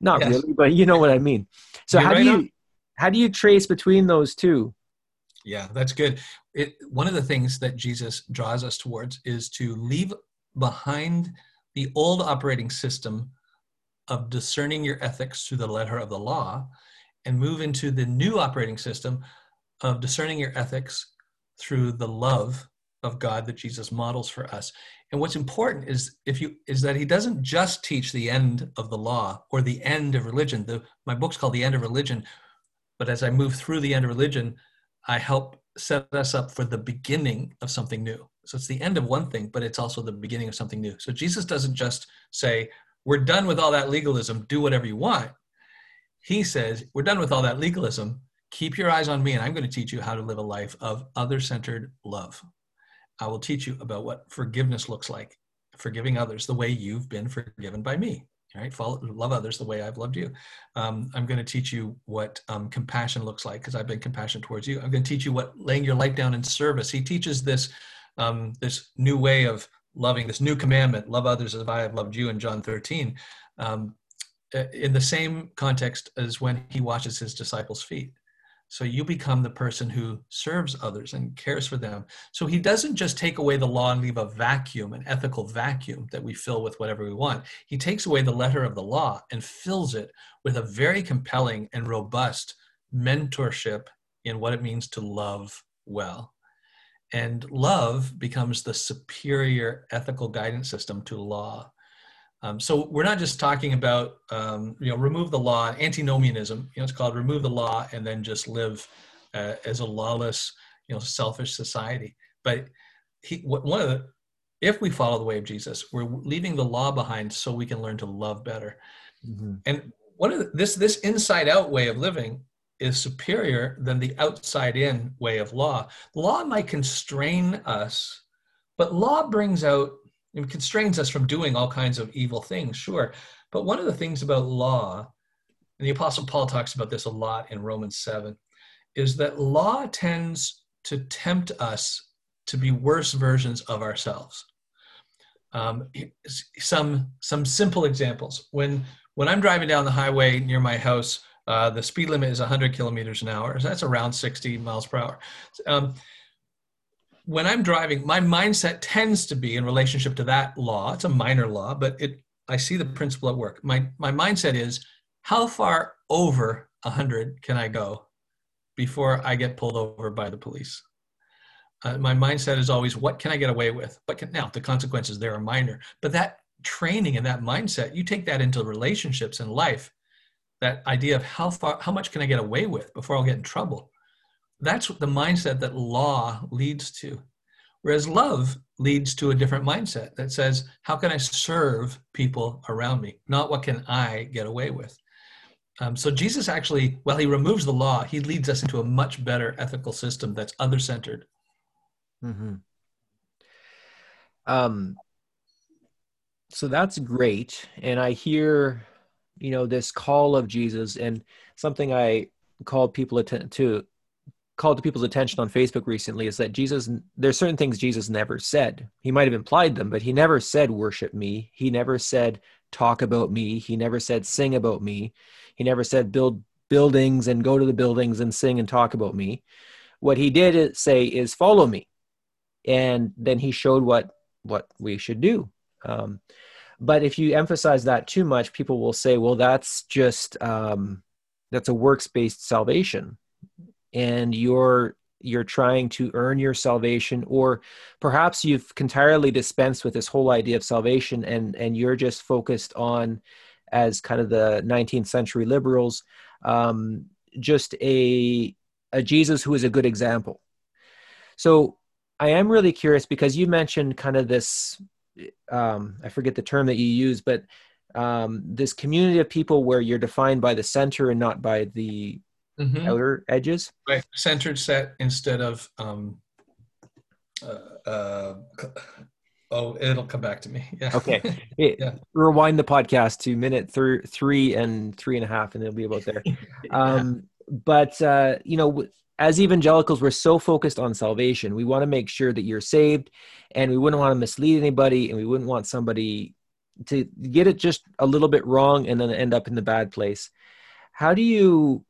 not yes. really but you know what i mean so you're how right do you on. how do you trace between those two yeah that's good it, one of the things that jesus draws us towards is to leave behind the old operating system of discerning your ethics through the letter of the law and move into the new operating system of discerning your ethics through the love of God that Jesus models for us. And what's important is if you is that he doesn't just teach the end of the law or the end of religion. The, my book's called The End of Religion, but as I move through the end of religion, I help set us up for the beginning of something new. So it's the end of one thing, but it's also the beginning of something new. So Jesus doesn't just say, we're done with all that legalism. Do whatever you want. He says, We're done with all that legalism. Keep your eyes on me, and I'm going to teach you how to live a life of other centered love. I will teach you about what forgiveness looks like, forgiving others the way you've been forgiven by me. Right? Follow, love others the way I've loved you. Um, I'm going to teach you what um, compassion looks like because I've been compassionate towards you. I'm going to teach you what laying your life down in service. He teaches this um, this new way of loving this new commandment love others as i have loved you in john 13 um, in the same context as when he washes his disciples feet. So you become the person who serves others and cares for them. So he doesn't just take away the law and leave a vacuum an ethical vacuum that we fill with whatever we want. He takes away the letter of the law and fills it with a very compelling and robust mentorship in what it means to love well and love becomes the superior ethical guidance system to law. Um, so we're not just talking about um, you know remove the law, antinomianism. You know, it's called remove the law and then just live uh, as a lawless, you know, selfish society. But he, one of the, if we follow the way of Jesus, we're leaving the law behind so we can learn to love better. Mm-hmm. And one of the, this this inside out way of living is superior than the outside in way of law. Law might constrain us, but law brings out and constrains us from doing all kinds of evil things, sure. But one of the things about law, and the Apostle Paul talks about this a lot in Romans 7, is that law tends to tempt us to be worse versions of ourselves. Um, some some simple examples. When when I'm driving down the highway near my house, uh, the speed limit is 100 kilometers an hour. So that's around 60 miles per hour. Um, when I'm driving, my mindset tends to be in relationship to that law. It's a minor law, but it I see the principle at work. My my mindset is how far over 100 can I go before I get pulled over by the police? Uh, my mindset is always what can I get away with? But can, now the consequences there are minor, but that training and that mindset, you take that into relationships in life that idea of how far how much can i get away with before i'll get in trouble? That's the mindset that law leads to. Whereas love leads to a different mindset that says how can i serve people around me? Not what can i get away with. Um, so jesus actually while he removes the law he leads us into a much better ethical system that's other centered mm-hmm. um, so that's great. And i hear you know this call of jesus and something i called people atten- to called to people's attention on facebook recently is that jesus there's certain things jesus never said. He might have implied them but he never said worship me. He never said talk about me. He never said sing about me. He never said build buildings and go to the buildings and sing and talk about me. What he did say is follow me. And then he showed what what we should do. Um, but if you emphasize that too much, people will say, well, that's just, um, that's a works based salvation. And you're, you're trying to earn your salvation or perhaps you've entirely dispensed with this whole idea of salvation and and you're just focused on as kind of the 19th century liberals um, just a a jesus who is a good example so i am really curious because you mentioned kind of this um, i forget the term that you use but um, this community of people where you're defined by the center and not by the mm-hmm. outer edges. Right, centered set instead of. Um, uh, uh, oh, it'll come back to me. Yeah. Okay. <laughs> Yeah. Rewind the podcast to minute thir- three and three and a half, and it'll be about there. <laughs> yeah. um, but uh, you know, as evangelicals, we're so focused on salvation. We want to make sure that you're saved, and we wouldn't want to mislead anybody, and we wouldn't want somebody to get it just a little bit wrong and then end up in the bad place. How do you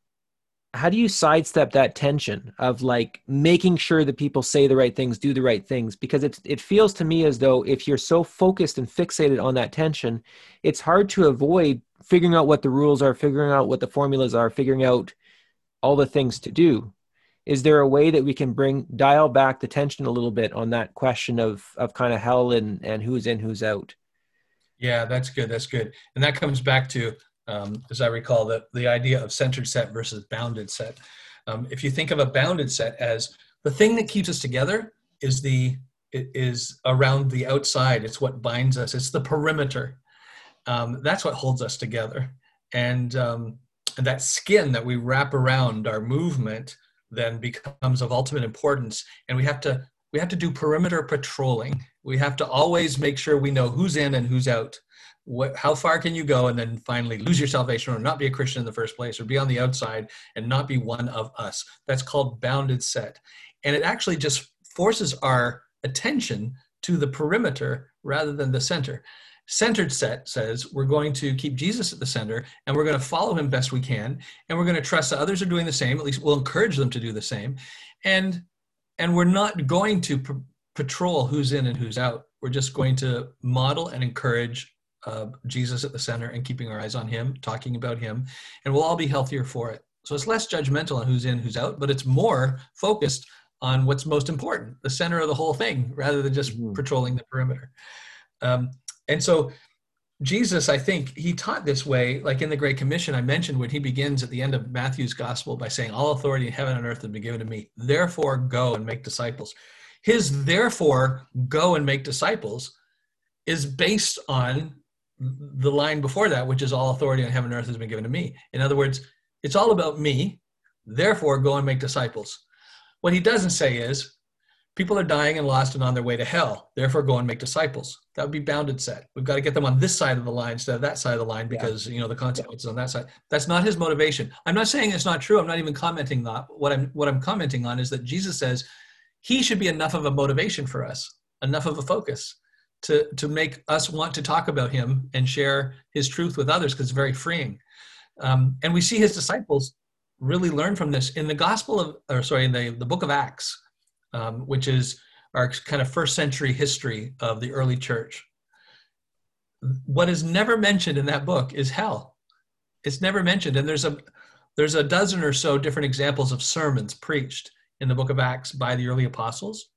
how do you sidestep that tension of like making sure that people say the right things do the right things because it it feels to me as though if you're so focused and fixated on that tension it's hard to avoid figuring out what the rules are figuring out what the formulas are figuring out all the things to do is there a way that we can bring dial back the tension a little bit on that question of of kind of hell and and who's in who's out yeah that's good that's good and that comes back to um, as I recall, the, the idea of centered set versus bounded set. Um, if you think of a bounded set as the thing that keeps us together is the is around the outside. It's what binds us. It's the perimeter. Um, that's what holds us together. And, um, and that skin that we wrap around our movement then becomes of ultimate importance. And we have to we have to do perimeter patrolling. We have to always make sure we know who's in and who's out what, how far can you go and then finally lose your salvation or not be a Christian in the first place or be on the outside and not be one of us? That's called bounded set. And it actually just forces our attention to the perimeter rather than the center. Centered set says we're going to keep Jesus at the center and we're going to follow him best we can and we're going to trust that others are doing the same at least we'll encourage them to do the same and and we're not going to p- patrol who's in and who's out we're just going to model and encourage uh, Jesus at the center and keeping our eyes on Him, talking about Him, and we'll all be healthier for it. So it's less judgmental on who's in, who's out, but it's more focused on what's most important, the center of the whole thing, rather than just mm-hmm. patrolling the perimeter. Um, and so Jesus, I think, he taught this way, like in the Great Commission I mentioned when he begins at the end of Matthew's gospel by saying, All authority in heaven and earth has been given to me. Therefore, go and make disciples. His therefore, go and make disciples is based on the line before that, which is all authority on heaven and earth has been given to me. In other words, it's all about me. Therefore, go and make disciples. What he doesn't say is, people are dying and lost and on their way to hell. Therefore, go and make disciples. That would be bounded set. We've got to get them on this side of the line instead of that side of the line because yeah. you know the consequences yeah. on that side. That's not his motivation. I'm not saying it's not true. I'm not even commenting that. What I'm what I'm commenting on is that Jesus says he should be enough of a motivation for us, enough of a focus to to make us want to talk about him and share his truth with others because it's very freeing. Um, and we see his disciples really learn from this in the Gospel of, or sorry, in the the Book of Acts, um, which is our kind of first century history of the early church. What is never mentioned in that book is hell. It's never mentioned, and there's a there's a dozen or so different examples of sermons preached in the book of Acts by the early apostles.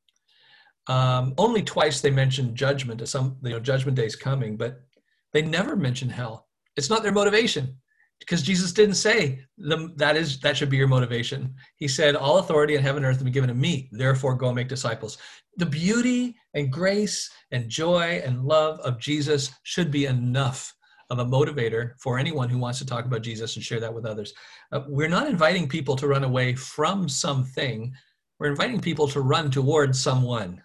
Um, only twice they mention judgment, some you know judgment day is coming, but they never mention hell. It's not their motivation because Jesus didn't say that is that should be your motivation. He said, "All authority in heaven and earth has been given to me. Therefore, go and make disciples." The beauty and grace and joy and love of Jesus should be enough of a motivator for anyone who wants to talk about Jesus and share that with others. Uh, we're not inviting people to run away from something. We're inviting people to run towards someone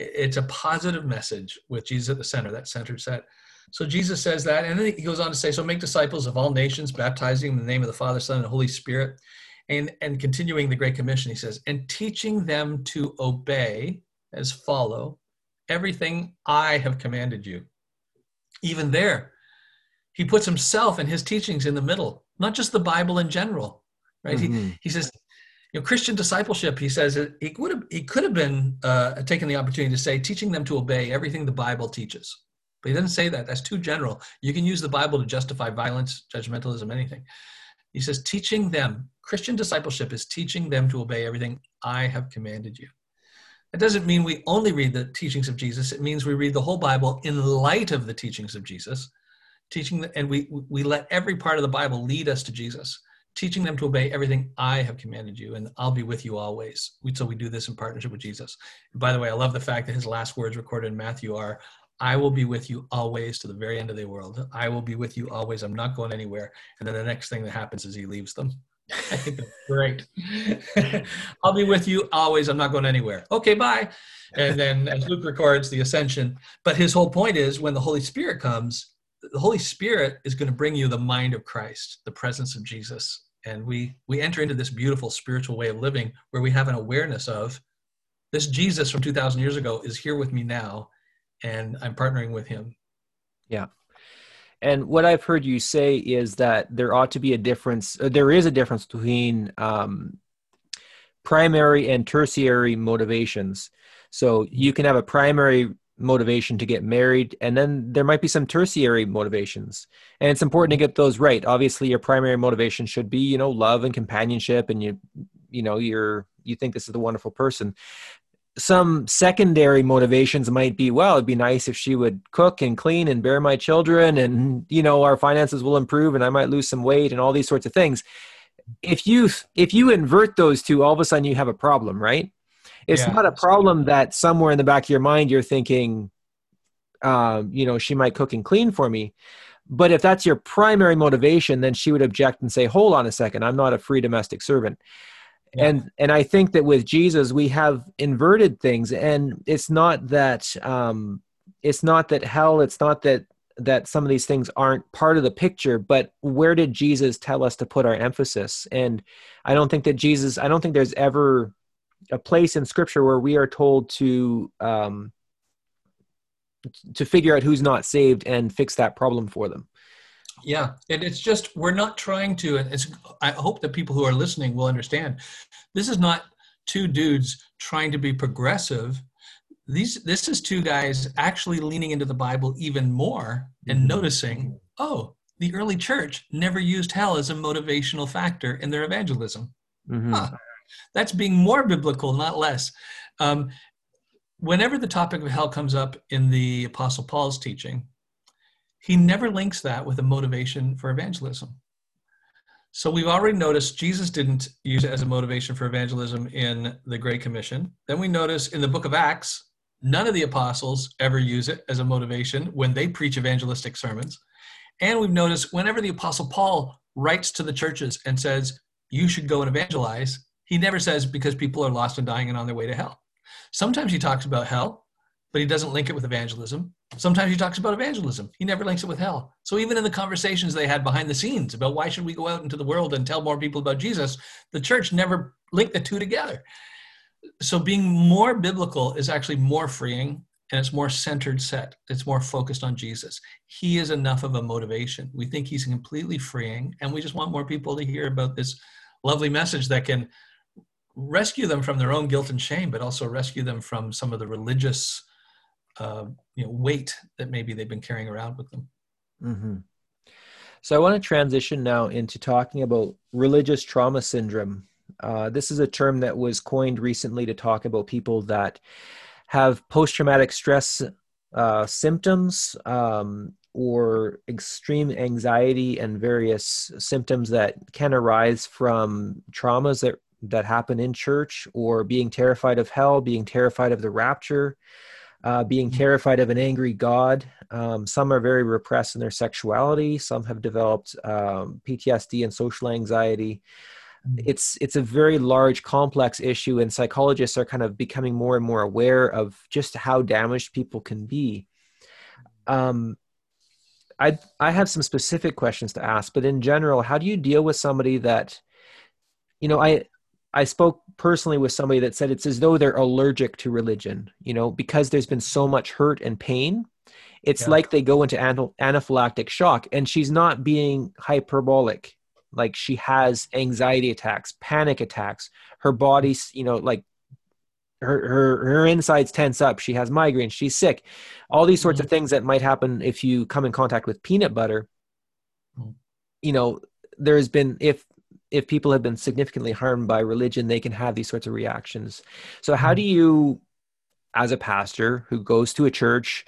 it's a positive message with Jesus at the center, that center set. So Jesus says that, and then he goes on to say, "So make disciples of all nations, baptizing in the name of the Father, Son, and Holy Spirit." And and continuing the Great Commission, he says, "And teaching them to obey as follow everything I have commanded you." Even there, he puts himself and his teachings in the middle, not just the Bible in general, right? Mm-hmm. He, he says, you know, Christian discipleship, he says, he would have, he could have been uh, taken the opportunity to say, teaching them to obey everything the Bible teaches. But he doesn't say that. That's too general. You can use the Bible to justify violence, judgmentalism, anything. He says, teaching them, Christian discipleship is teaching them to obey everything I have commanded you. That doesn't mean we only read the teachings of Jesus. It means we read the whole Bible in light of the teachings of Jesus, teaching, and we, we let every part of the Bible lead us to Jesus, teaching them to obey everything I have commanded you, and I'll be with you always. We, so we do this in partnership with Jesus. And by the way, I love the fact that his last words recorded in Matthew are, I will be with you always to the very end of the world. I will be with you always. I'm not going anywhere. And then the next thing that happens is he leaves them. I think that's <laughs> great. <laughs> I'll be with you always. I'm not going anywhere. Okay, bye. And then as Luke records the ascension, but his whole point is when the Holy Spirit comes, the Holy Spirit is going to bring you the mind of Christ, the presence of Jesus. And we we enter into this beautiful spiritual way of living where we have an awareness of this Jesus from 2000 years ago is here with me now and I'm partnering with him. Yeah. And what I've heard you say is that there ought to be a difference. Uh, there is a difference between um, primary and tertiary motivations. So you can have a primary motivation to get married, and then there might be some tertiary motivations. And it's important to get those right. Obviously, your primary motivation should be, you know, love and companionship, and you, you know, you're you think this is the wonderful person some secondary motivations might be well it'd be nice if she would cook and clean and bear my children and you know our finances will improve and i might lose some weight and all these sorts of things. If you if you invert those two all of a sudden you have a problem right? It's yeah, not a problem that somewhere in the back of your mind you're thinking um, you know she might cook and clean for me. But if that's your primary motivation then she would object and say hold on a second i'm not a free domestic servant yeah. and and i think that with jesus we have inverted things and it's not that um it's not that hell it's not that that some of these things aren't part of the picture but where did jesus tell us to put our emphasis and i don't think that jesus i don't think there's ever a place in scripture where we are told to um to figure out who's not saved and fix that problem for them yeah, and it's just we're not trying to. And it's I hope that people who are listening will understand. This is not two dudes trying to be progressive. These this is two guys actually leaning into the Bible even more and mm-hmm. noticing, oh, the early church never used hell as a motivational factor in their evangelism. Mm-hmm. Huh. That's being more biblical, not less. Um, whenever the topic of hell comes up in the Apostle Paul's teaching, he never links that with a motivation for evangelism. So we've already noticed Jesus didn't use it as a motivation for evangelism in the Great Commission. Then we notice in the book of Acts, none of the apostles ever use it as a motivation when they preach evangelistic sermons. And we've noticed whenever the apostle Paul writes to the churches and says, you should go and evangelize, he never says because people are lost and dying and on their way to hell. Sometimes he talks about hell, but he doesn't link it with evangelism. Sometimes he talks about evangelism. He never links it with hell. So even in the conversations they had behind the scenes about why should we go out into the world and tell more people about Jesus, the church never linked the two together. So being more biblical is actually more freeing and it's more centered set. It's more focused on Jesus. He is enough of a motivation. We think he's completely freeing and we just want more people to hear about this lovely message that can rescue them from their own guilt and shame, but also rescue them from some of the religious uh, you know weight that maybe they've been carrying around with them. Mm-hmm. So I want to transition now into talking about religious trauma syndrome. Uh, this is a term that was coined recently to talk about people that have post-traumatic stress uh, symptoms um, or extreme anxiety and various symptoms that can arise from traumas that that happen in church or being terrified of hell being terrified of the rapture uh, being mm-hmm. terrified of an angry God. Um, some are very repressed in their sexuality. Some have developed um, PTSD and social anxiety. Mm-hmm. It's it's a very large, complex issue, and psychologists are kind of becoming more and more aware of just how damaged people can be. Um, I I have some specific questions to ask, but in general, how do you deal with somebody that, you know, I I spoke personally with somebody that said it's as though they're allergic to religion, you know, because there's been so much hurt and pain. It's yeah. like they go into anaphylactic shock, and she's not being hyperbolic. Like she has anxiety attacks, panic attacks. Her body's, you know, like her her her insides tense up. She has migraines. She's sick. All these sorts mm-hmm. of things that might happen if you come in contact with peanut butter. Mm-hmm. You know, there has been if if people have been significantly harmed by religion, they can have these sorts of reactions. So how do you, as a pastor who goes to a church,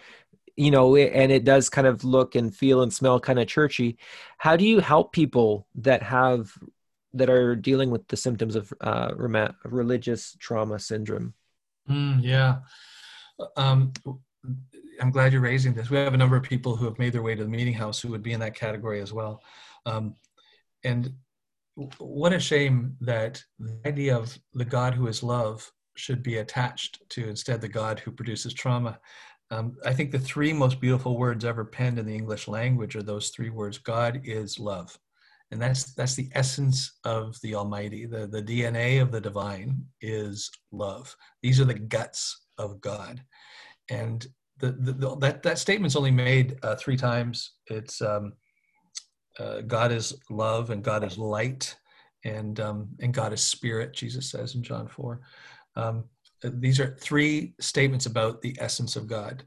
you know, and it does kind of look and feel and smell kind of churchy, how do you help people that have that are dealing with the symptoms of uh, religious trauma syndrome? Mm, yeah. Um, I'm glad you're raising this. We have a number of people who have made their way to the meeting house who would be in that category as well. Um, and what a shame that the idea of the God who is love should be attached to instead the God who produces trauma. Um, I think the three most beautiful words ever penned in the English language are those three words God is love. And that's that's the essence of the Almighty. The, the DNA of the divine is love. These are the guts of God. And the, the, the that, that statement's only made uh, three times. It's um, uh, God is love and God is light and um, and God is spirit. Jesus says in John four. Um, these are three statements about the essence of God.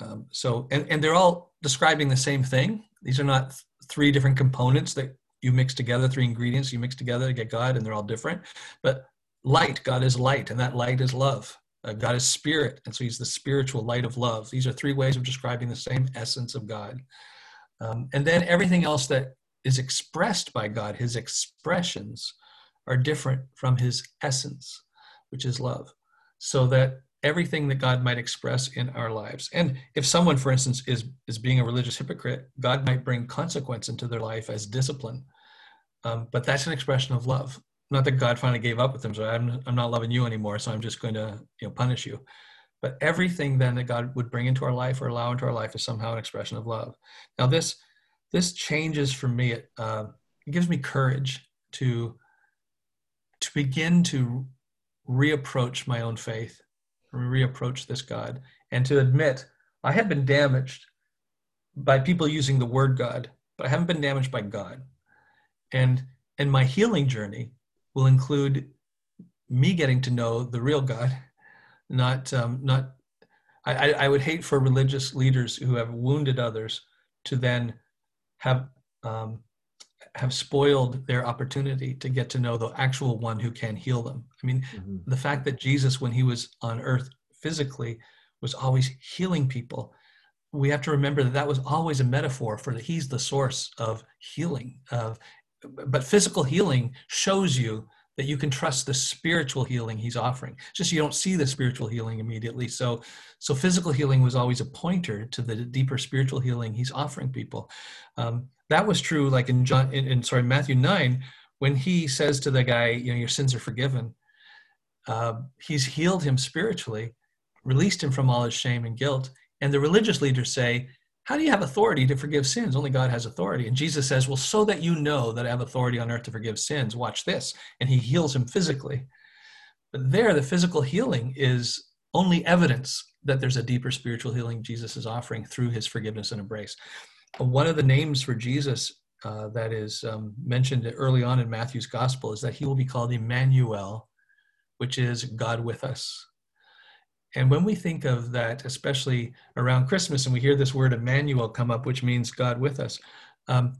Um, so and and they're all describing the same thing. These are not th- three different components that you mix together, three ingredients you mix together to get God, and they're all different. But light, God is light, and that light is love. Uh, God is spirit, and so He's the spiritual light of love. These are three ways of describing the same essence of God. Um, and then everything else that is expressed by God, his expressions, are different from his essence, which is love. So that everything that God might express in our lives. And if someone, for instance, is, is being a religious hypocrite, God might bring consequence into their life as discipline. Um, but that's an expression of love. Not that God finally gave up with them, so I'm, I'm not loving you anymore, so I'm just going to you know, punish you. But everything then that God would bring into our life or allow into our life is somehow an expression of love. Now, this this changes for me. It, uh, it gives me courage to to begin to reapproach my own faith, reapproach this God, and to admit I have been damaged by people using the word God, but I haven't been damaged by God. And and my healing journey will include me getting to know the real God, not um, not. I, I would hate for religious leaders who have wounded others to then have um, have spoiled their opportunity to get to know the actual one who can heal them. I mean, mm-hmm. the fact that Jesus, when he was on earth physically, was always healing people. We have to remember that that was always a metaphor for that he's the source of healing. Of, but physical healing shows you that you can trust the spiritual healing he's offering. It's just you don't see the spiritual healing immediately. So, so physical healing was always a pointer to the deeper spiritual healing he's offering people. Um, that was true, like in John, in, in, sorry Matthew nine, when he says to the guy, you know, your sins are forgiven. Uh, he's healed him spiritually, released him from all his shame and guilt. And the religious leaders say, how do you have authority to forgive sins? Only God has authority. And Jesus says, Well, so that you know that I have authority on earth to forgive sins, watch this. And he heals him physically. But there, the physical healing is only evidence that there's a deeper spiritual healing Jesus is offering through his forgiveness and embrace. One of the names for Jesus uh, that is um, mentioned early on in Matthew's gospel is that he will be called Emmanuel, which is God with us. And when we think of that, especially around Christmas, and we hear this word Emmanuel come up, which means God with us, um,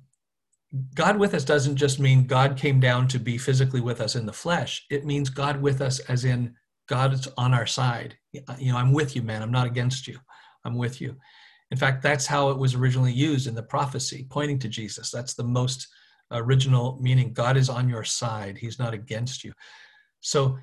God with us doesn't just mean God came down to be physically with us in the flesh. It means God with us as in God is on our side. You know, I'm with you, man. I'm not against you. I'm with you. In fact, that's how it was originally used in the prophecy, pointing to Jesus. That's the most original meaning. God is on your side. He's not against you. So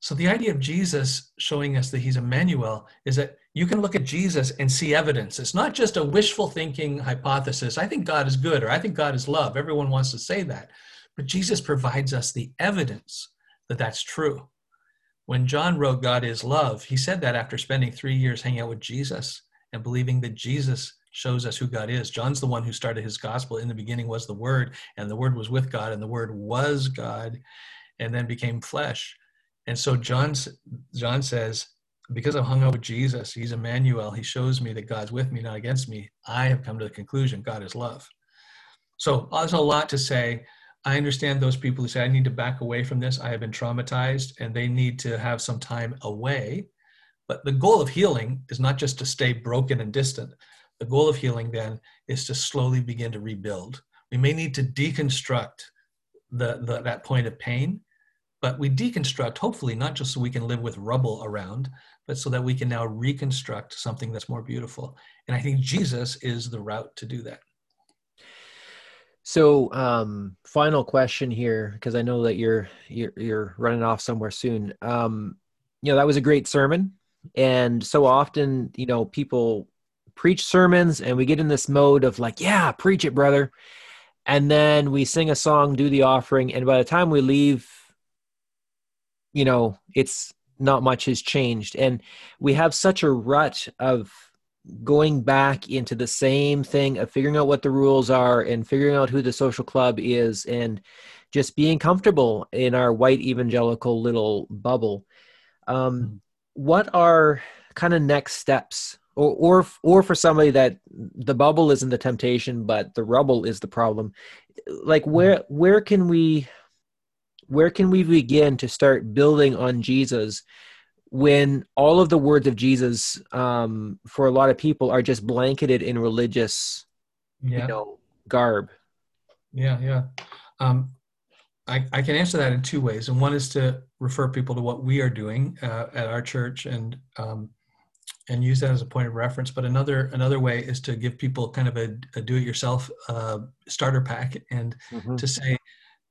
so the idea of Jesus showing us that he's Emmanuel is that you can look at Jesus and see evidence. It's not just a wishful thinking hypothesis. I think God is good or I think God is love. Everyone wants to say that. But Jesus provides us the evidence that that's true. When John wrote God is love, he said that after spending three years hanging out with Jesus and believing that Jesus shows us who God is. John's the one who started his gospel. In the beginning was the Word, and the Word was with God, and the Word was God, and then became flesh. And so John, John says, because I've hung out with Jesus, he's Emmanuel. He shows me that God's with me, not against me. I have come to the conclusion God is love. So there's a lot to say. I understand those people who say, I need to back away from this. I have been traumatized and they need to have some time away. But the goal of healing is not just to stay broken and distant. The goal of healing then is to slowly begin to rebuild. We may need to deconstruct the, the that point of pain but we deconstruct hopefully not just so we can live with rubble around but so that we can now reconstruct something that's more beautiful. And i think jesus is the route to do that. So um final question here because i know that you're you're, you're running off somewhere soon. Um you know that was a great sermon. And so often you know people preach sermons and we get in this mode of like yeah preach it brother. And then we sing a song do the offering and by the time we leave you know it's not much has changed and we have such a rut of going back into the same thing of figuring out what the rules are and figuring out who the social club is and just being comfortable in our white evangelical little bubble um, mm-hmm. what are kind of next steps or, or or for somebody that the bubble isn't the temptation but the rubble is the problem like mm-hmm. where where can we where can we begin to start building on jesus when all of the words of jesus um, for a lot of people are just blanketed in religious yeah. you know garb yeah yeah um, I, I can answer that in two ways and one is to refer people to what we are doing uh, at our church and um, and use that as a point of reference. But another another way is to give people kind of a, a do-it-yourself uh, starter pack, and mm-hmm. to say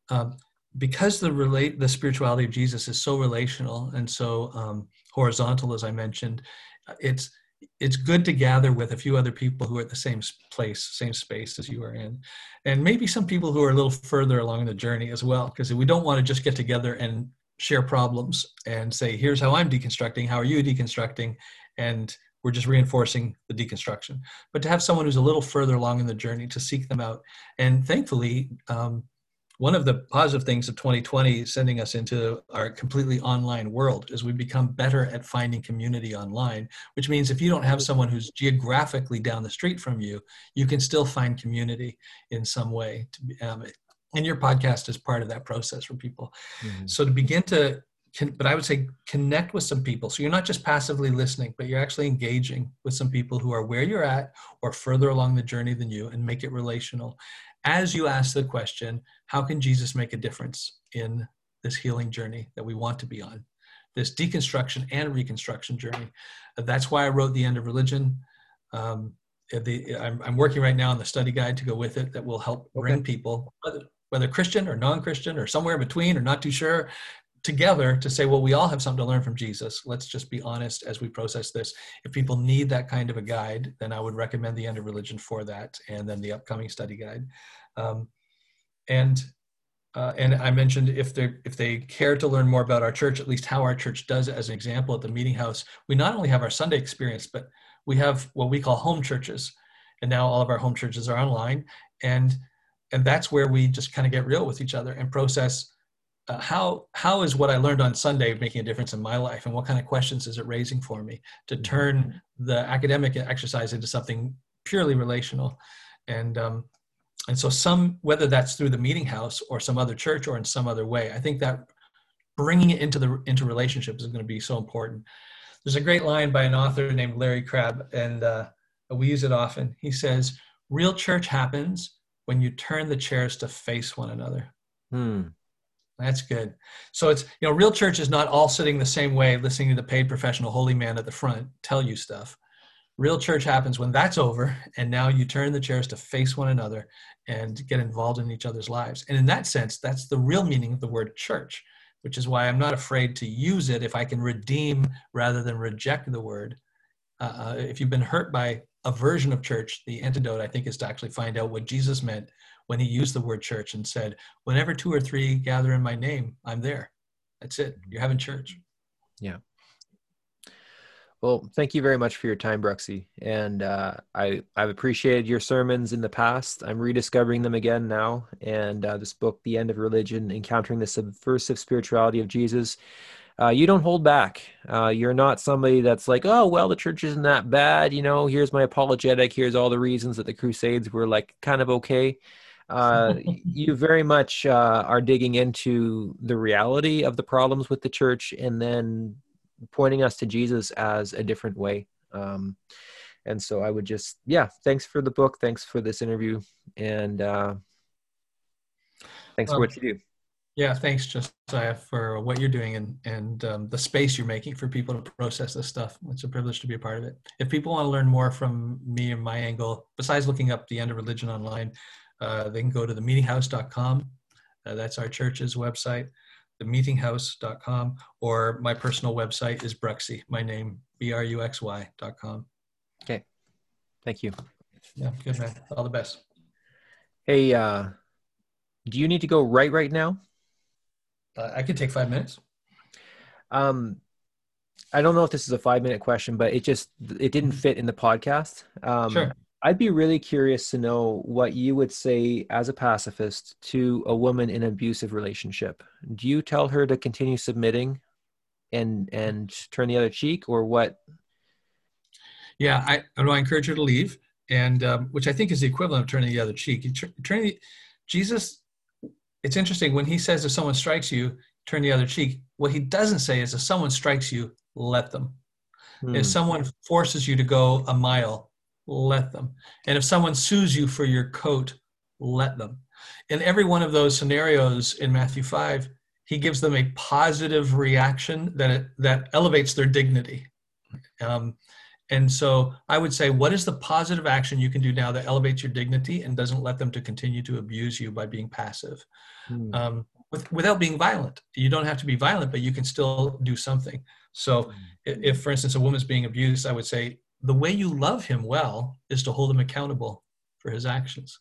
um, because the relate the spirituality of Jesus is so relational and so um, horizontal, as I mentioned, it's it's good to gather with a few other people who are at the same place, same space as you are in, and maybe some people who are a little further along the journey as well. Because we don't want to just get together and share problems and say, "Here's how I'm deconstructing. How are you deconstructing?" and we're just reinforcing the deconstruction. But to have someone who's a little further along in the journey to seek them out, and thankfully, um, one of the positive things of 2020 sending us into our completely online world is we become better at finding community online which means if you don't have someone who's geographically down the street from you you can still find community in some way to, um, and your podcast is part of that process for people mm-hmm. so to begin to can, but I would say connect with some people. So you're not just passively listening, but you're actually engaging with some people who are where you're at or further along the journey than you and make it relational. As you ask the question, how can Jesus make a difference in this healing journey that we want to be on? This deconstruction and reconstruction journey. That's why I wrote The End of Religion. Um, the, I'm, I'm, working right now on the study guide to go with it that will help bring okay. people, whether, whether Christian or non Christian or somewhere in between or not too sure, together to say, well, we all have something to learn from Jesus. Let's just be honest as we process this. If people need that kind of a guide, then I would recommend the End of Religion for that, and then the upcoming study guide. Um, and uh, and I mentioned if they if they care to learn more about our church, at least how our church does it as an example at the meeting house, we not only have our Sunday experience, but we have what we call home churches, and now all of our home churches are online, and and that's where we just kind of get real with each other and process uh, how how is what I learned on Sunday making a difference in my life, and what kind of questions is it raising for me to mm-hmm. turn the academic exercise into something purely relational, and um, and so some whether that's through the meeting house or some other church or in some other way, I think that bringing it into the into relationships is going to be so important. There's a great line by an author named Larry Crabb, and uh, we use it often. He says, "Real church happens when you turn the chairs to face one another." Hmm. That's good. So it's, you know, real church is not all sitting the same way, listening to the paid professional holy man at the front tell you stuff. Real church happens when that's over, and now you turn the chairs to face one another and get involved in each other's lives. And in that sense, that's the real meaning of the word church, which is why I'm not afraid to use it if I can redeem rather than reject the word. Uh, uh if you've been hurt by a version of church, the antidote, I think, is to actually find out what Jesus meant when he used the word church and said, Whenever two or three gather in my name, I'm there. That's it. You're having church. Yeah. Well, thank you very much for your time, Bruxy. And uh, I, I've appreciated your sermons in the past. I'm rediscovering them again now. And uh, this book, The End of Religion Encountering the Subversive Spirituality of Jesus, uh, you don't hold back. Uh, you're not somebody that's like, oh, well, the church isn't that bad. You know, here's my apologetic. Here's all the reasons that the Crusades were like kind of okay. Uh, <laughs> you very much uh, are digging into the reality of the problems with the church and then pointing us to Jesus as a different way. Um, and so I would just, yeah, thanks for the book. Thanks for this interview. And uh, thanks for what you do. Yeah, thanks, Josiah, for what you're doing and and um, the space you're making for people to process this stuff. It's a privilege to be a part of it. If people want to learn more from me and my angle, besides looking up the end of religion online, uh, they can go to themeetinghouse.com. Uh, that's our church's website, themeetinghouse.com, or my personal website is Bruxy, my name, B-R-U-X-Y.com. Okay. Thank you. Yeah, good man. All the best. Hey, uh, do you need to go right right now? Uh, I could take five minutes. Um, I don't know if this is a five minute question, but it just it didn't fit in the podcast. Um, Sure. I'd be really curious to know what you would say as a pacifist to a woman in an abusive relationship. Do you tell her to continue submitting and and turn the other cheek, or what? Yeah, I, I encourage her to leave, and um, which I think is the equivalent of turning the other cheek. You tur- turn the, Jesus, it's interesting when he says if someone strikes you, turn the other cheek. What he doesn't say is if someone strikes you, let them. Hmm. If someone forces you to go a mile, let them. And if someone sues you for your coat, let them. In every one of those scenarios in Matthew 5, he gives them a positive reaction that it, that elevates their dignity. Um, and so I would say, what is the positive action you can do now that elevates your dignity and doesn't let them to continue to abuse you by being passive? Hmm. um, with, without being violent. You don't have to be violent, but you can still do something. So, if, for instance, a woman's being abused, I would say the way you love him well is to hold him accountable for his actions.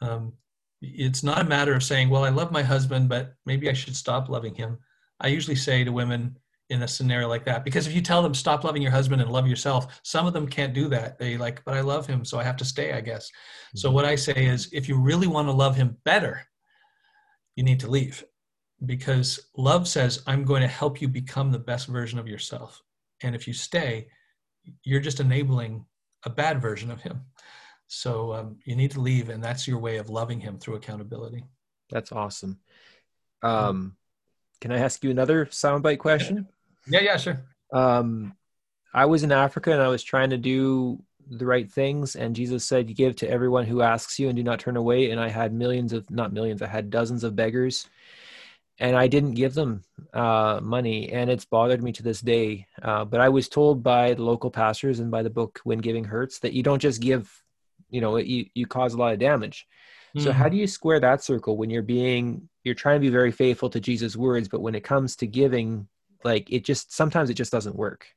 Um, it's not a matter of saying, "Well, I love my husband, but maybe I should stop loving him." I usually say to women in a scenario like that, because if you tell them stop loving your husband and love yourself, some of them can't do that. They like, "But I love him, so I have to stay," I guess. So what I say is, if you really want to love him better, you need to leave because love says i'm going to help you become the best version of yourself and if you stay you're just enabling a bad version of him so um, you need to leave and that's your way of loving him through accountability That's awesome. Um, can I ask you another soundbite question? yeah yeah sure Um, I was in Africa and I was trying to do the right things, and Jesus said, give to everyone who asks you, and do not turn away." And I had millions of, not millions, I had dozens of beggars, and I didn't give them uh, money, and it's bothered me to this day. Uh, but I was told by the local pastors and by the book "When Giving Hurts" that you don't just give, you know, you you cause a lot of damage. So Mhm. how do you square that circle when you're being you're trying to be very faithful to Jesus' words, but when it comes to giving, like it just sometimes it just doesn't work.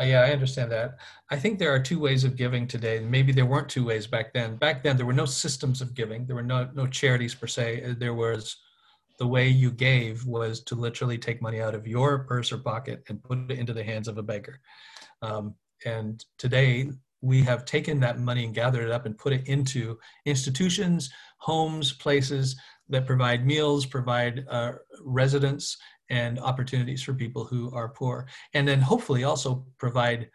Uh, yeah, I understand that. I think there are two ways of giving today. Maybe there weren't two ways back then. Back then, there were no systems of giving. There were no no charities per se. There was the way you gave was to literally take money out of your purse or pocket and put it into the hands of a beggar. Um, and today, we have taken that money and gathered it up and put it into institutions, homes, places that provide meals, provide uh, residence, and opportunities for people who are poor and then hopefully also provide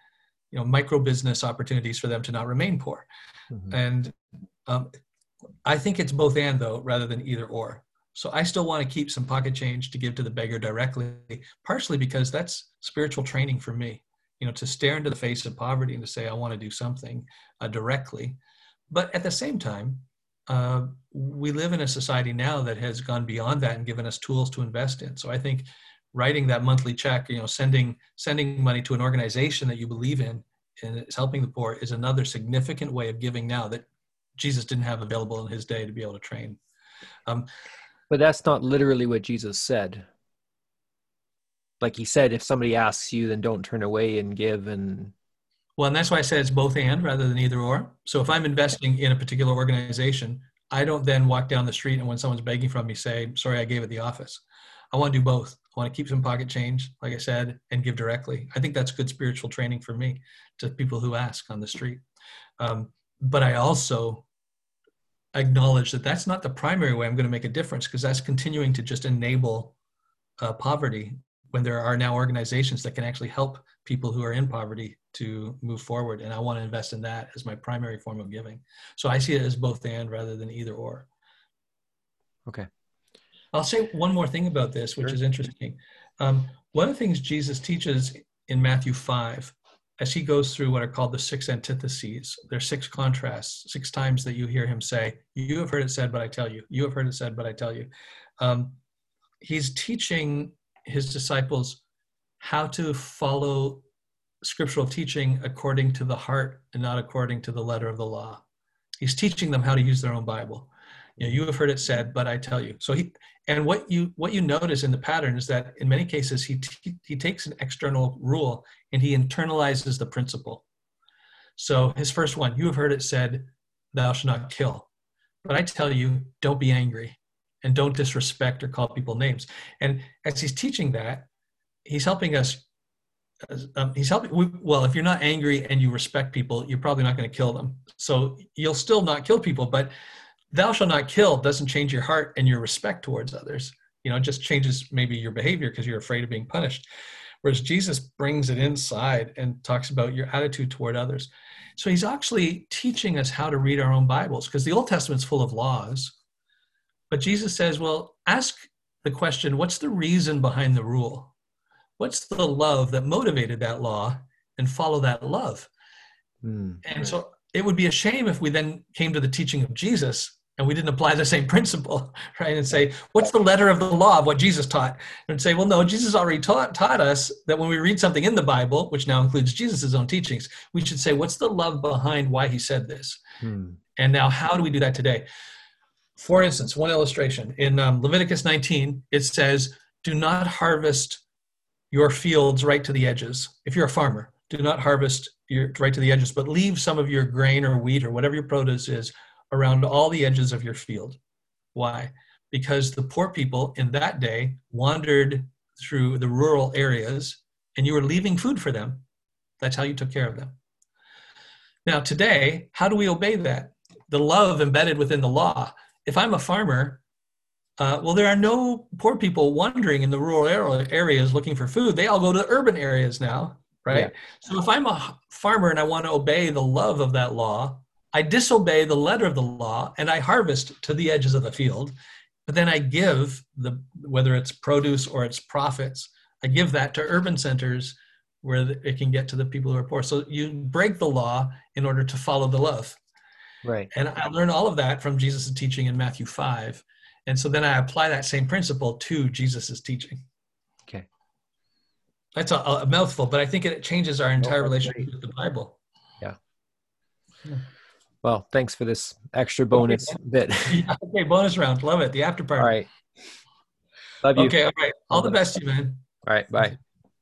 you know micro business opportunities for them to not remain poor Mhm. and um, i think it's both and though rather than either or so i still want to keep some pocket change to give to the beggar directly partially because that's spiritual training for me you know to stare into the face of poverty and to say i want to do something uh, directly. But at the same time uh, we live in a society now that has gone beyond that and given us tools to invest in. So i think writing that monthly check you know sending sending money to an organization that you believe in and is helping the poor is another significant way of giving now that jesus didn't have available in his day to be able to train. Um, But that's not literally what Jesus said. Like he said, if somebody asks you, then don't turn away and give. And well and that's why i said it's both and rather than either or so if i'm investing in a particular organization i don't then walk down the street and when someone's begging from me say sorry i gave at the office i want to do both i want to keep some pocket change like i said and give directly i think that's good spiritual training for me to people who ask on the street um, but i also acknowledge that that's not the primary way i'm going to make a difference because that's continuing to just enable uh, poverty when there are now organizations that can actually help people who are in poverty to move forward and i want to invest in that as my primary form of giving so i see it as both and rather than either or okay, I'll say one more thing about this, which Sure. is interesting. Um, one of the things Jesus teaches in Matthew 5, as he goes through what are called the six antitheses, there's six contrasts, six times that you hear him say, You have heard it said, but I tell you. You have heard it said, but I tell you. Um, he's teaching his disciples how to follow scriptural teaching according to the heart and not according to the letter of the law. He's teaching them how to use their own Bible. You know, you have heard it said, but I tell you. So he and what you what you notice in the pattern is that in many cases he t- he takes an external rule and he internalizes the principle. So his first one, you have heard it said, "Thou shalt not kill," but I tell you, don't be angry and don't disrespect or call people names. And as he's teaching that, he's helping us um, he's helping we, well if you're not angry and you respect people you're probably not going to kill them so you'll still not kill people but thou shalt not kill doesn't change your heart and your respect towards others. You know it just changes maybe your behavior because you're afraid of being punished. Whereas jesus brings it inside and talks about your attitude toward others. So he's actually teaching us how to read our own bibles because the old testament's full of laws. But jesus says well ask the question what's the reason behind the rule? What's the love that motivated that law and follow that love? Mm, and right. so it would be a shame if we then came to the teaching of jesus and we didn't apply the same <laughs> principle right? And say what's the letter of the law of what jesus taught? And say well no jesus already taught, taught us that when we read something in the bible which now includes jesus' own teachings we should say what's the love behind why he said this hmm. and now how do we do that today? For instance one illustration. In um, leviticus 19 it says do not harvest your fields right to the edges. If you're a farmer, do not harvest your, right to the edges, but leave some of your grain or wheat or whatever your produce is around all the edges of your field. Why? Because the poor people in that day wandered through the rural areas and you were leaving food for them. That's how you took care of them. Now, today, how do we obey that? The love embedded within the law. If I'm a farmer uh, well, there are no poor people wandering in the rural areas looking for food. They all go to the urban areas now, right? Yeah. So if I'm a farmer and I want to obey the love of that law, I disobey the letter of the law and I harvest to the edges of the field. But then I give the whether it's produce or it's profits, I give that to urban centers where it can get to the people who are poor. So you break the law in order to follow the love. Right. And I learned all of that from Jesus' teaching in Matthew 5 and so then I apply that same principle to Jesus' teaching. Okay. That's a, a mouthful, but I think it changes our entire relationship with the Bible. Yeah. yeah. Well, thanks for this extra bonus okay. bit. <laughs> <laughs> okay, bonus round. Love it. The after party. All right. Love you. Okay, all right. All the best to you, man. All right, bye.